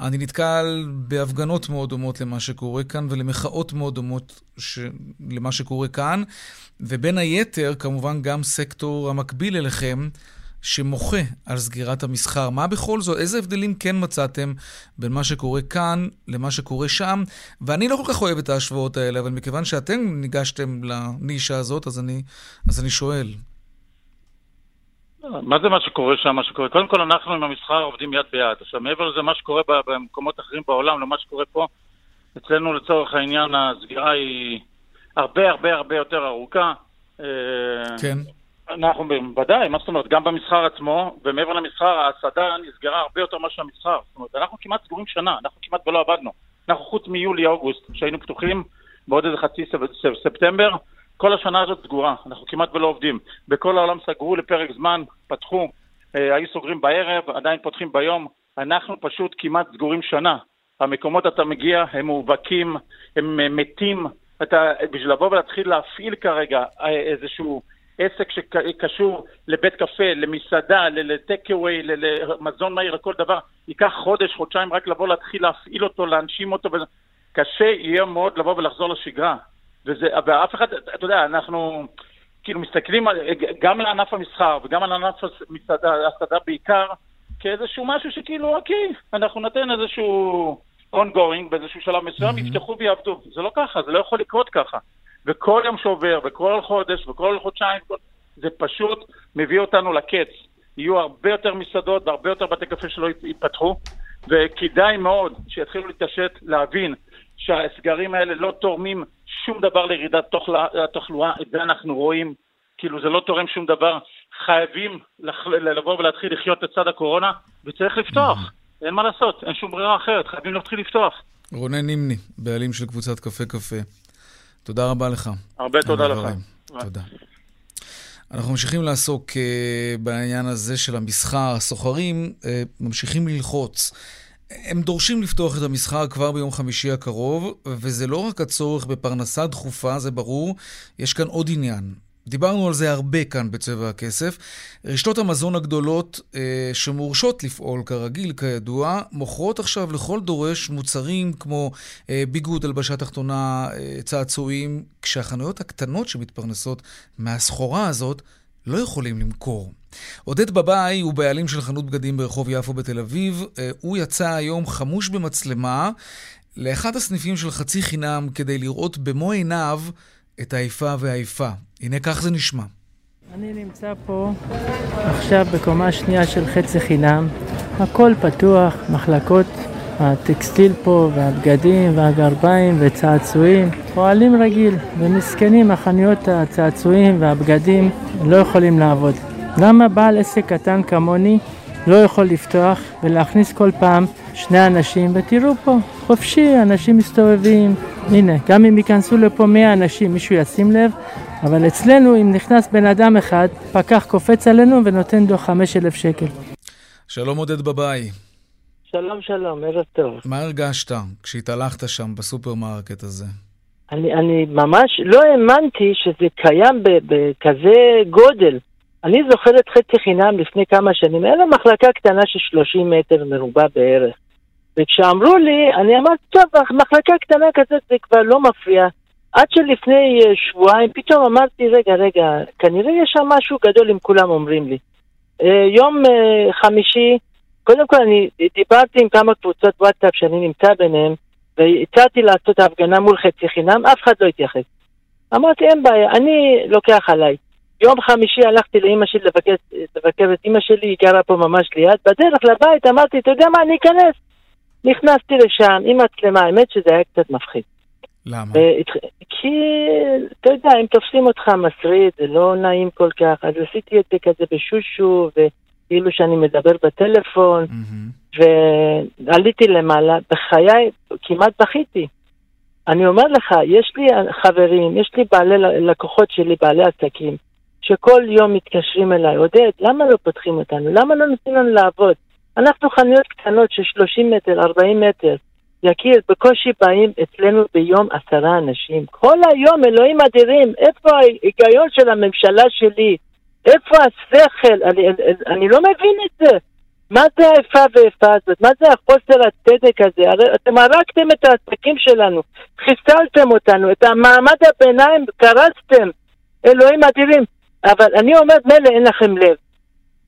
אני נתקל בהפגנות מאוד דומות למה שקורה כאן ולמחאות מאוד דומות ש... למה שקורה כאן, ובין היתר, כמובן, גם סקטור המקביל אליכם, שמוחה על סגירת המסחר. מה בכל זאת, איזה הבדלים כן מצאתם בין מה שקורה כאן למה שקורה שם? ואני לא כל כך אוהב את ההשוואות האלה, אבל מכיוון שאתם ניגשתם לנישה הזאת, אז אני, אז אני שואל. מה זה מה שקורה שם, מה שקורה? קודם כל אנחנו עם המסחר עובדים יד ביד. עכשיו, מעבר לזה, מה שקורה במקומות אחרים בעולם למה שקורה פה, אצלנו לצורך העניין הסגירה היא הרבה הרבה הרבה יותר ארוכה. אה, כן. אנחנו, בוודאי, מה זאת אומרת, גם במסחר עצמו, ומעבר למסחר, ההסעדה נסגרה הרבה יותר מאשר המסחר. זאת אומרת, אנחנו כמעט סגורים שנה, אנחנו כמעט ולא עבדנו. אנחנו חוץ מיולי-אוגוסט, שהיינו פתוחים, בעוד איזה חצי ספטמבר, כל השנה הזאת סגורה, אנחנו כמעט ולא עובדים. בכל העולם סגרו לפרק זמן, פתחו, אה, היו סוגרים בערב, עדיין פותחים ביום. אנחנו פשוט כמעט סגורים שנה. המקומות אתה מגיע, הם מאובקים, הם אה, מתים. אתה, בשביל לבוא ולהתחיל להפעיל כרגע אה, איזשהו עסק שקשור לבית קפה, למסעדה, לטק-אווי, למזון מהיר, לכל דבר, ייקח חודש, חודשיים רק לבוא להתחיל להפעיל אותו, להנשים אותו, קשה יהיה מאוד לבוא ולחזור לשגרה. וזה, ואף אחד, אתה יודע, אנחנו כאילו מסתכלים גם על ענף המסחר וגם על ענף ההסעדה בעיקר, כאיזשהו משהו שכאילו, אוקיי, אנחנו ניתן איזשהו ongoing באיזשהו שלב מסוים, mm-hmm. יפתחו ויעבדו. זה לא ככה, זה לא יכול לקרות ככה. וכל יום שעובר, וכל חודש, וכל חודשיים, כל... זה פשוט מביא אותנו לקץ. יהיו הרבה יותר מסעדות והרבה יותר בתי קפה שלא ייפתחו, וכדאי מאוד שיתחילו להתעשת, להבין שהסגרים האלה לא תורמים שום דבר לירידת התחלואה, את זה אנחנו רואים, כאילו זה לא תורם שום דבר. חייבים לבוא ולהתחיל לחיות לצד הקורונה, וצריך לפתוח. אין מה לעשות, אין שום ברירה אחרת, חייבים להתחיל לפתוח. רונן נימני, בעלים של קבוצת קפה קפה. תודה רבה לך. הרבה תודה לך. תודה. אנחנו ממשיכים לעסוק uh, בעניין הזה של המסחר. הסוחרים uh, ממשיכים ללחוץ. הם דורשים לפתוח את המסחר כבר ביום חמישי הקרוב, וזה לא רק הצורך בפרנסה דחופה, זה ברור, יש כאן עוד עניין. דיברנו על זה הרבה כאן בצבע הכסף. רשתות המזון הגדולות אה, שמורשות לפעול כרגיל, כידוע, מוכרות עכשיו לכל דורש מוצרים כמו אה, ביגוד, הלבשה תחתונה, אה, צעצועים, כשהחנויות הקטנות שמתפרנסות מהסחורה הזאת לא יכולים למכור. עודד בבאי הוא בעלים של חנות בגדים ברחוב יפו בתל אביב. אה, הוא יצא היום חמוש במצלמה לאחד הסניפים של חצי חינם כדי לראות במו עיניו את האיפה והאיפה. הנה כך זה נשמע. אני נמצא פה עכשיו בקומה שנייה של חצי חינם, הכל פתוח, מחלקות הטקסטיל פה, והבגדים, והגרביים, וצעצועים, פועלים רגיל, ומסכנים, החנויות הצעצועים והבגדים לא יכולים לעבוד. למה בעל עסק קטן כמוני לא יכול לפתוח ולהכניס כל פעם שני אנשים, ותראו פה, חופשי, אנשים מסתובבים. הנה, גם אם ייכנסו לפה 100 אנשים, מישהו ישים לב, אבל אצלנו, אם נכנס בן אדם אחד, פקח קופץ עלינו ונותן לו 5,000 שקל. שלום עודד בבאי. שלום, שלום, ערב טוב. מה הרגשת כשהתהלכת שם בסופרמרקט הזה? אני, אני ממש לא האמנתי שזה קיים בכזה גודל. אני זוכר את חצי חינם לפני כמה שנים, לה מחלקה קטנה של 30 מטר מרובע בערך. וכשאמרו לי, אני אמרתי, טוב, מחלקה קטנה כזאת זה כבר לא מפריע. עד שלפני אה, שבועיים פתאום אמרתי, רגע, רגע, כנראה יש שם משהו גדול אם כולם אומרים לי. אה, יום אה, חמישי, קודם כל אני דיברתי עם כמה קבוצות וואטסאפ שאני נמצא ביניהם, והצעתי לעשות הפגנה מול חצי חינם, אף אחד לא התייחס. אמרתי, אין בעיה, אני לוקח עליי. יום חמישי הלכתי לאימא שלי לבקר, לבקר את אימא שלי, היא גרה פה ממש ליד. בדרך לבית אמרתי, אתה יודע מה, אני אכנס. נכנסתי לשם עם מצלמה, האמת שזה היה קצת מפחיד. למה? כי, אתה יודע, אם תופסים אותך מסריד, זה לא נעים כל כך, אז עשיתי את זה כזה בשושו, וכאילו שאני מדבר בטלפון, mm-hmm. ועליתי למעלה, בחיי כמעט בכיתי. אני אומר לך, יש לי חברים, יש לי בעלי לקוחות שלי, בעלי עסקים, שכל יום מתקשרים אליי, עודד, למה לא פותחים אותנו? למה לא נותנים לנו לעבוד? אנחנו חנויות קטנות של 30 מטר, 40 מטר. יקיר, בקושי באים אצלנו ביום עשרה אנשים. כל היום, אלוהים אדירים, איפה ההיגיון של הממשלה שלי? איפה השכל? אני, אני, אני לא מבין את זה. מה זה האיפה ואיפה הזאת? מה זה החוסר הצדק הזה? הרי אתם הרגתם את העסקים שלנו, חיסלתם אותנו, את המעמד הביניים קרסתם. אלוהים אדירים. אבל אני אומר, מילא אין לכם לב,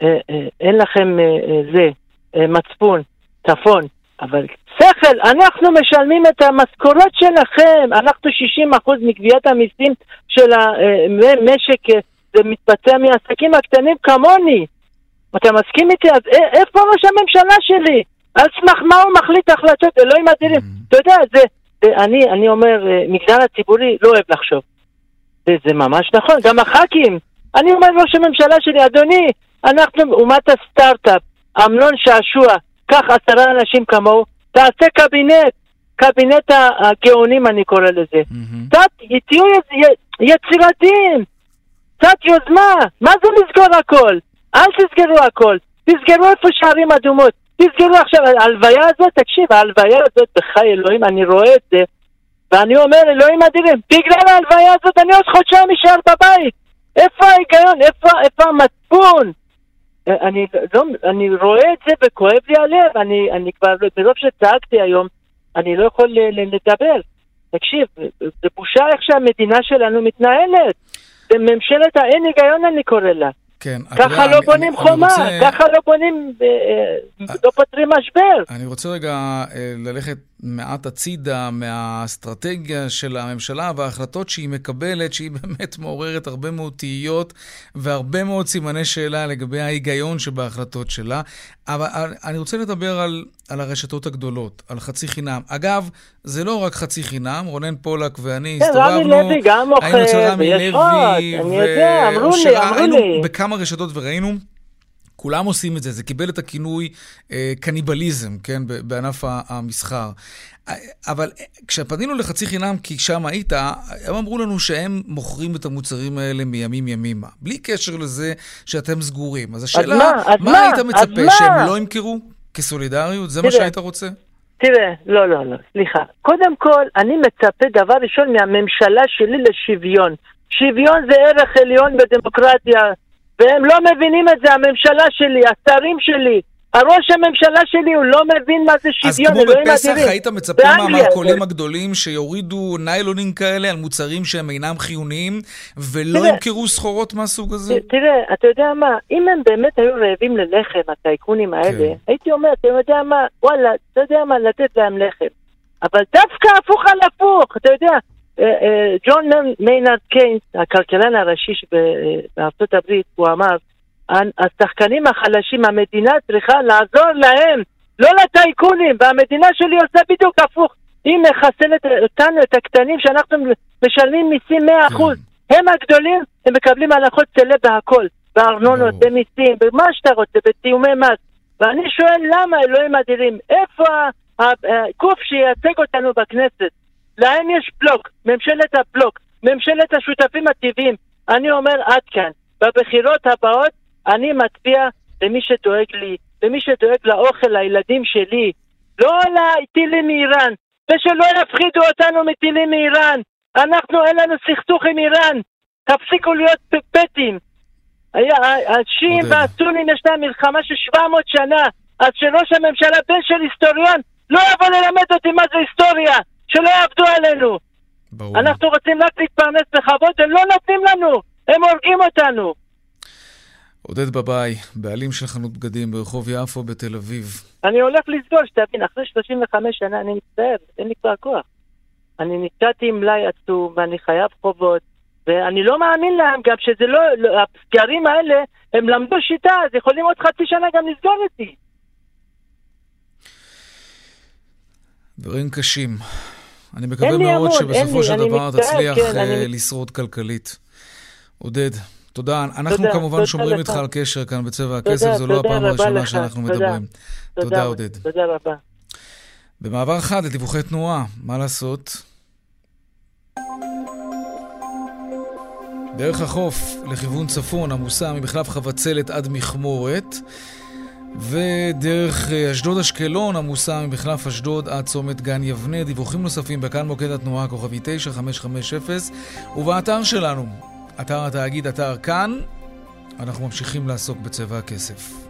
אה, אה, אין לכם אה, זה, מצפון, צפון, אבל שכל, אנחנו משלמים את המשכורות שלכם, אנחנו 60% מגביית המיסים של המשק, זה מתבצע מעסקים הקטנים כמוני. אתה מסכים איתי? אז איפה ראש הממשלה שלי? על סמך מה הוא מחליט החלטות? אלוהים אדירים. Mm-hmm. אתה יודע, זה, זה אני, אני אומר, מגזר הציבורי לא אוהב לחשוב. וזה ממש נכון, גם הח"כים. אני אומר לראש הממשלה שלי, אדוני, אנחנו אומת הסטארט-אפ, אמנון שעשוע, קח עשרה אנשים כמוהו, תעשה קבינט, קבינט הגאונים אני קורא לזה. קצת, תהיו יצירתיים, קצת יוזמה, מה זה לסגור הכל? אל תסגרו הכל, תסגרו איפה שערים אדומות, תסגרו עכשיו, ההלוויה הזאת, תקשיב, ההלוויה הזאת, בחיי אלוהים, אני רואה את זה, ואני אומר, אלוהים אדירים, בגלל ההלוויה הזאת אני עוד חודשיים אשאר בבית. איפה ההיגיון? איפה, איפה המצפון? אני, לא, אני רואה את זה וכואב לי הלב, אני, אני כבר, מרוב שצעקתי היום, אני לא יכול לדבר. תקשיב, זה בושה איך שהמדינה שלנו מתנהלת. זה ממשלת האין היגיון אני קורא לה. כן. ככה לא בונים אני, חומה, אני רוצה... ככה לא בונים, אה, אה, לא פותרים משבר. אני רוצה רגע אה, ללכת מעט הצידה מהאסטרטגיה של הממשלה וההחלטות שהיא מקבלת, שהיא באמת מעוררת הרבה מאוד תהיות והרבה מאוד סימני שאלה לגבי ההיגיון שבהחלטות שלה. אבל אני רוצה לדבר על, על הרשתות הגדולות, על חצי חינם. אגב, זה לא רק חצי חינם, רונן פולק ואני כן, הסתובבנו, רמי לוי גם היינו אצל רמי לוי, אני יודע, אמרו לי, אמרו לי. בכמה רשתות וראינו כולם עושים את זה, זה קיבל את הכינוי אה, קניבליזם, כן, בענף המסחר. אבל כשפנינו לחצי חינם, כי שם היית, הם אמרו לנו שהם מוכרים את המוצרים האלה מימים ימימה, בלי קשר לזה שאתם סגורים. אז השאלה, אז מה, אז מה, מה היית מצפה, מה? שהם לא ימכרו כסולידריות? זה תראה, מה שהיית רוצה? תראה, לא, לא, לא, סליחה. קודם כל, אני מצפה דבר ראשון מהממשלה שלי לשוויון. שוויון זה ערך עליון בדמוקרטיה. והם לא מבינים את זה, הממשלה שלי, השרים שלי. הראש הממשלה שלי, הוא לא מבין מה זה שוויון, אלוהים אדירים. אז כמו בפסח היית מצפה מהמרכולים הגדולים שיורידו ניילונים כאלה על מוצרים שהם אינם חיוניים, ולא ימכרו סחורות מהסוג הזה? תראה, אתה יודע מה, אם הם באמת היו רעבים ללחם, הטייקונים האלה, כן. הייתי אומר, אתה יודע מה, וואלה, אתה יודע מה, לתת להם לחם. אבל דווקא הפוך על הפוך, אתה יודע, ג'ון מיינרד קיינס, הכלכלן הראשי בארצות הברית, הוא אמר, השחקנים החלשים, המדינה צריכה לעזור להם, לא לטייקונים, והמדינה שלי עושה בדיוק הפוך. היא מחסלת אותנו, את הקטנים, שאנחנו משלמים מיסים 100%. הם הגדולים, הם מקבלים הנחות סלב בהכל, בארנונות, במיסים, במה שאתה רוצה, בתיאומי מס. ואני שואל למה, אלוהים אדירים, איפה הגוף שייצג אותנו בכנסת? להם יש בלוק, ממשלת הבלוק, ממשלת השותפים הטבעיים. אני אומר עד כאן, בבחירות הבאות אני מצביע למי שדואג לי, למי שדואג לאוכל לילדים שלי, לא לטילים מאיראן, ושלא יפחידו אותנו מטילים מאיראן. אנחנו, אין לנו סכסוך עם איראן. תפסיקו להיות פטים. השיעים והסונים יש להם מלחמה של 700 שנה. אז שראש הממשלה, בן של היסטוריון, לא יבוא ללמד אותי מה זה היסטוריה. שלא יעבדו עלינו. ברור. אנחנו רוצים רק להתפרנס בכבוד, הם לא נותנים לנו. הם הורגים אותנו. עודד בבאי, בעלים של חנות בגדים ברחוב יפו בתל אביב. אני הולך לסגור, שתבין, אחרי 35 שנה אני מצטער, אין לי כבר כוח. אני נתקעתי עם מלאי עצום, ואני חייב חובות, ואני לא מאמין להם גם שזה לא, לא הסגרים האלה, הם למדו שיטה, אז יכולים עוד חצי שנה גם לסגור אותי. דברים קשים. אני מקווה מאוד שבסופו של דבר תצליח כן, אה, לשרוד כלכלית. עודד, תודה. אנחנו תודה, כמובן תודה שומרים איתך על קשר כאן בצבע הכסף, זו לא הפעם הראשונה שאנחנו תודה, מדברים. תודה, תודה, עודד. תודה רבה. במעבר חד לדיווחי תנועה, מה לעשות? דרך החוף לכיוון צפון עמוסה ממחלף חבצלת עד מכמורת. ודרך אה, אשדוד-אשקלון עמוסה ממחלף אשדוד עד צומת גן יבנה. דיווחים נוספים בכאן מוקד התנועה כוכבי 9550 ובאתר שלנו, אתר התאגיד, אתר כאן, אנחנו ממשיכים לעסוק בצבע הכסף.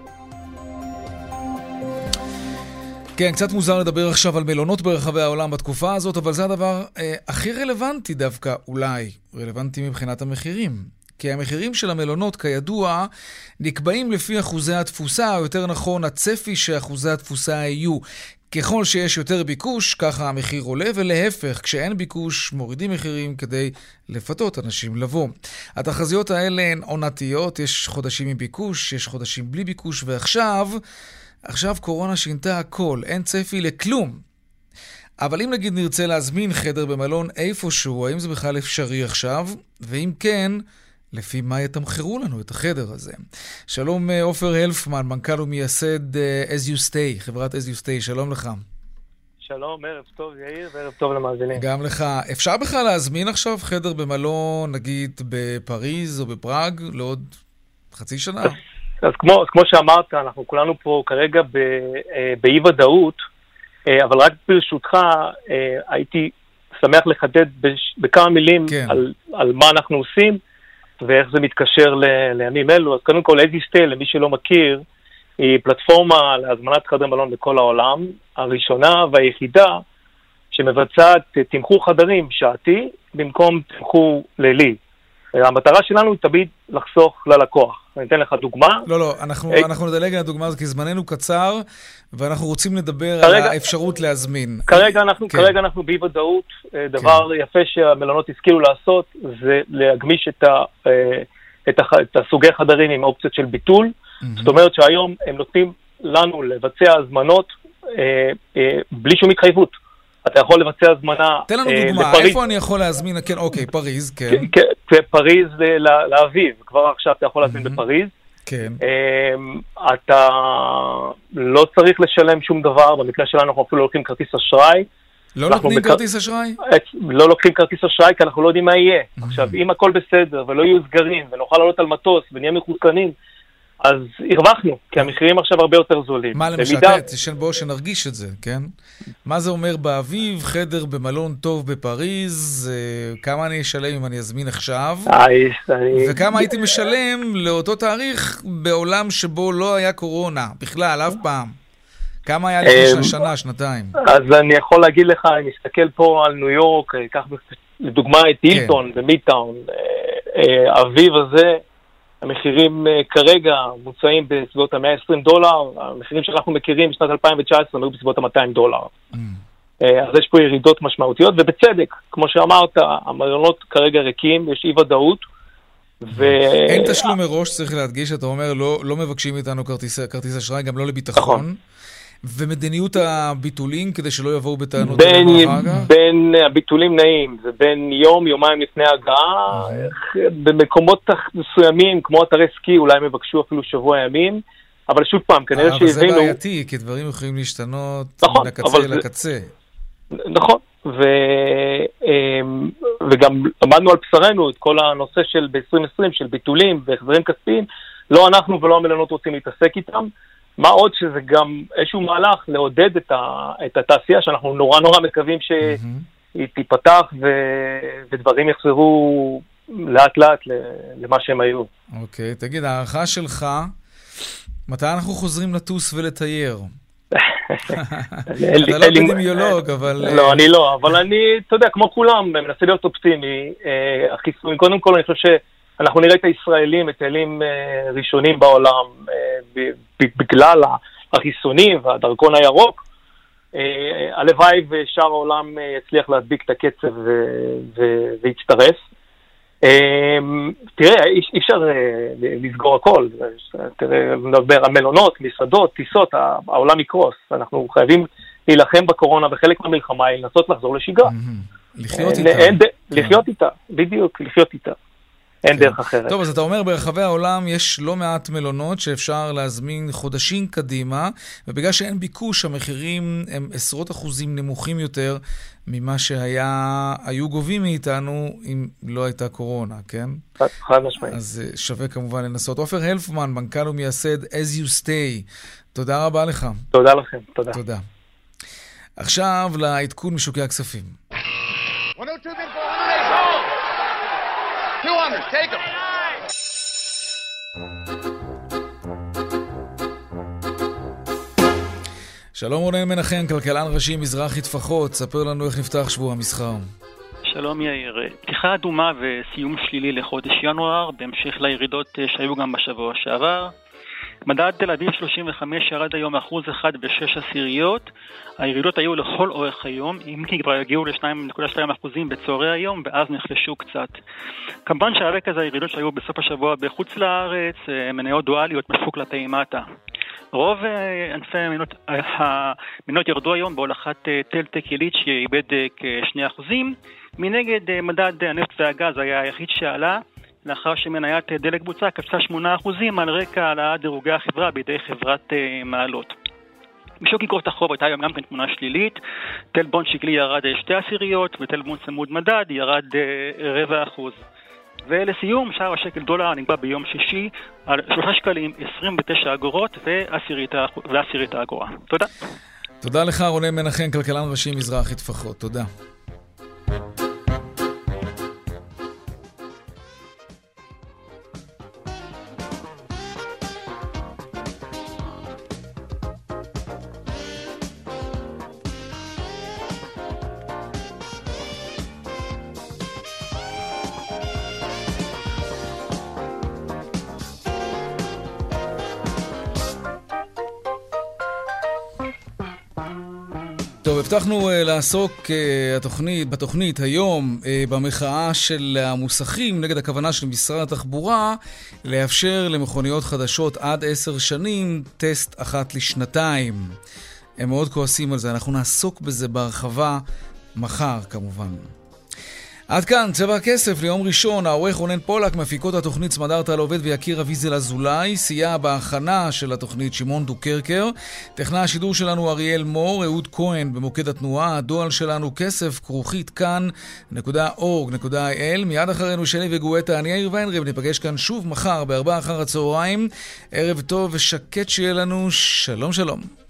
כן, קצת מוזר לדבר עכשיו על מלונות ברחבי העולם בתקופה הזאת, אבל זה הדבר אה, הכי רלוונטי דווקא, אולי, רלוונטי מבחינת המחירים. כי המחירים של המלונות, כידוע, נקבעים לפי אחוזי התפוסה, או יותר נכון, הצפי שאחוזי התפוסה יהיו. ככל שיש יותר ביקוש, ככה המחיר עולה, ולהפך, כשאין ביקוש, מורידים מחירים כדי לפתות אנשים לבוא. התחזיות האלה הן עונתיות, יש חודשים עם ביקוש, יש חודשים בלי ביקוש, ועכשיו, עכשיו קורונה שינתה הכל, אין צפי לכלום. אבל אם נגיד נרצה להזמין חדר במלון איפשהו, האם זה בכלל אפשרי עכשיו? ואם כן, לפי מה יתמחרו לנו את החדר הזה. שלום אה, עופר הלפמן, מנכ"ל ומייסד uh, As You Stay, חברת As You Stay, שלום לך. שלום, ערב טוב יאיר וערב טוב למאזינים. גם לך. אפשר בכלל להזמין עכשיו חדר במלון, נגיד בפריז או בפראג, לעוד חצי שנה? אז, אז כמו, כמו שאמרת, אנחנו כולנו פה כרגע אה, באי-ודאות, אבל רק ברשותך, הייתי שמח לחדד בכמה מילים כן. על, על מה אנחנו עושים. ואיך זה מתקשר ל, לימים אלו. אז קודם כל, אדי סטייל, למי שלא מכיר, היא פלטפורמה להזמנת חדר מלון בכל העולם, הראשונה והיחידה שמבצעת תמחור חדרים שעתי במקום תמחור לילי. המטרה שלנו היא תמיד לחסוך ללקוח. אני אתן לך דוגמה. לא, לא, אנחנו, אי... אנחנו נדלג על הדוגמה הזאת כי זמננו קצר, ואנחנו רוצים לדבר כרגע, על האפשרות להזמין. כרגע אנחנו, כן. כרגע אנחנו באי ודאות. אה, דבר כן. יפה שהמלונות השכילו לעשות, זה להגמיש את, ה, אה, את, הח, את הסוגי חדרים עם אופציות של ביטול. Mm-hmm. זאת אומרת שהיום הם נותנים לנו לבצע הזמנות אה, אה, בלי שום התחייבות. אתה יכול לבצע הזמנה תן לנו אה, דוגמה, לפריז. איפה אני יכול להזמין? כן, אוקיי, פריז, כן. כן, כן פריז לאביב, כבר עכשיו אתה יכול להזמין mm-hmm. בפריז. כן. אמ, אתה לא צריך לשלם שום דבר, במקרה שלנו אנחנו אפילו לוקחים כרטיס אשראי. לא נותנים בכ... כרטיס אשראי? לא לוקחים כרטיס אשראי כי אנחנו לא יודעים מה יהיה. Mm-hmm. עכשיו, אם הכל בסדר ולא יהיו סגרים ונוכל לעלות על מטוס ונהיה מחוסנים, אז הרווחנו, כי המחירים עכשיו הרבה יותר זולים. מה למשל, במידה... בואו שנרגיש את זה, כן? מה זה אומר באביב, חדר במלון טוב בפריז, אה, כמה אני אשלם אם אני אזמין עכשיו, וכמה הייתי משלם לאותו תאריך בעולם שבו לא היה קורונה, בכלל, אף פעם. כמה היה לפני אמ, שנה, שנתיים? אז אני יכול להגיד לך, אני מסתכל פה על ניו יורק, קח לדוגמה את כן. הילטון במידטאון, אה, אה, אביב הזה, המחירים uh, כרגע מוצעים בסביבות ה-120 דולר, המחירים שאנחנו מכירים בשנת 2019 היו בסביבות ה-200 דולר. Mm. אז יש פה ירידות משמעותיות, ובצדק, כמו שאמרת, המלונות כרגע ריקים, יש אי ודאות. ו... אין תשלום מראש, צריך להדגיש, אתה אומר, לא, לא מבקשים כרטיס, כרטיס אשראי, גם לא לביטחון. נכון. ומדיניות הביטולים, כדי שלא יבואו בטענות בין, בין הביטולים נעים, זה בין יום, יומיים לפני הגעה, במקומות מסוימים, כמו אתרי סקי, אולי הם יבקשו אפילו שבוע ימים, אבל שוב פעם, כנראה שהבינו... אבל זה בעייתי, כי דברים יכולים להשתנות נכון, מן הקצה אל הקצה. נכון, ו, אמ, וגם למדנו על בשרנו את כל הנושא של ב-2020, של ביטולים והחזרים כספיים, לא אנחנו ולא המלונות רוצים להתעסק איתם. מה עוד שזה גם איזשהו מהלך לעודד את, ה, את התעשייה, שאנחנו נורא נורא מקווים שהיא תיפתח ו, ודברים יחזרו לאט לאט למה שהם היו. אוקיי, okay, תגיד, ההערכה שלך, מתי אנחנו חוזרים לטוס ולתייר? אתה לא אפידמיולוג, אבל... לא, אני לא, אבל אני, אתה יודע, כמו כולם, מנסה להיות אופטימי. אה, החיסונים, קודם כל, אני חושב שאנחנו נראה את הישראלים מטיילים אה, ראשונים בעולם אה, בגלל החיסונים והדרכון הירוק. הלוואי ושאר העולם יצליח להדביק את הקצב ויצטרף. תראה, אי אפשר אה, לסגור הכל. תראה, נדבר על מלונות, מסעדות, טיסות, העולם יקרוס. אנחנו חייבים להילחם בקורונה, וחלק מהמלחמה היא לנסות לחזור לשגרה. לחיות אה, איתה. לחיות איתה, בדיוק, לחיות איתה. אין כן. דרך אחרת. טוב, אז אתה אומר, ברחבי העולם יש לא מעט מלונות שאפשר להזמין חודשים קדימה, ובגלל שאין ביקוש, המחירים הם עשרות אחוזים נמוכים יותר ממה שהיו גובים מאיתנו אם לא הייתה קורונה, כן? חד משמעית. אז אה, שווה כמובן לנסות. עופר הלפמן, מנכ"ל ומייסד As You Stay, תודה רבה לך. תודה לכם, תודה. תודה. עכשיו לעדכון משוקי הכספים. 200, take them. שלום רונן מנחם, כלכלן ראשי מזרחי טפחות, ספר לנו איך נפתח שבוע המסחר. שלום יאיר. פתיחה אדומה וסיום שלילי לחודש ינואר, בהמשך לירידות שהיו גם בשבוע שעבר. מדד תל אביב 35 ירד היום אחוז אחד ושש עשיריות. הירידות היו לכל אורך היום, אם כי כבר הגיעו ל-2.2 אחוזים בצהרי היום, ואז נחלשו קצת. כמובן שהרקע זה הירידות שהיו בסוף השבוע בחוץ לארץ, אה, מניות דואליות משכו כלפי מטה. רוב אה, ענפי המניות, המניות ירדו היום בהולכת אה, טלטק עילית שאיבד כ-2%. מנגד מדד הנפט והגז היה היחיד שעלה, לאחר שמניית דלק בוצע קפצה 8% על רקע העלאת דירוגי החברה בידי חברת מעלות. בשוק איגרות החוב הייתה היום גם כן תמונה שלילית, טלבון שקלי ירד שתי עשיריות וטלבון צמוד מדד ירד רבע אחוז. ולסיום, שער השקל דולר נקבע ביום שישי על 3 שקלים 29 אגורות ועשירית האגורה. תודה. תודה לך רונן מנחם, כלכלן ראשי מזרחי טפחות. תודה. הבטחנו uh, לעסוק uh, התוכנית, בתוכנית היום uh, במחאה של המוסכים נגד הכוונה של משרד התחבורה לאפשר למכוניות חדשות עד עשר שנים טסט אחת לשנתיים. הם מאוד כועסים על זה, אנחנו נעסוק בזה בהרחבה מחר כמובן. עד כאן, צבע הכסף ליום ראשון, העורך רונן פולק, מפיקות התוכנית סמדארטה לעובד ויקיר אביזל אזולאי, סייע בהכנה של התוכנית שמעון דוקרקר, טכנה השידור שלנו אריאל מור, אהוד כהן במוקד התנועה, הדואל שלנו כסף כרוכית כאן.org.il, מיד אחרינו שלי וגואטה, אני יאיר ויינרב, ניפגש כאן שוב מחר בארבעה אחר הצהריים, ערב טוב ושקט שיהיה לנו, שלום שלום.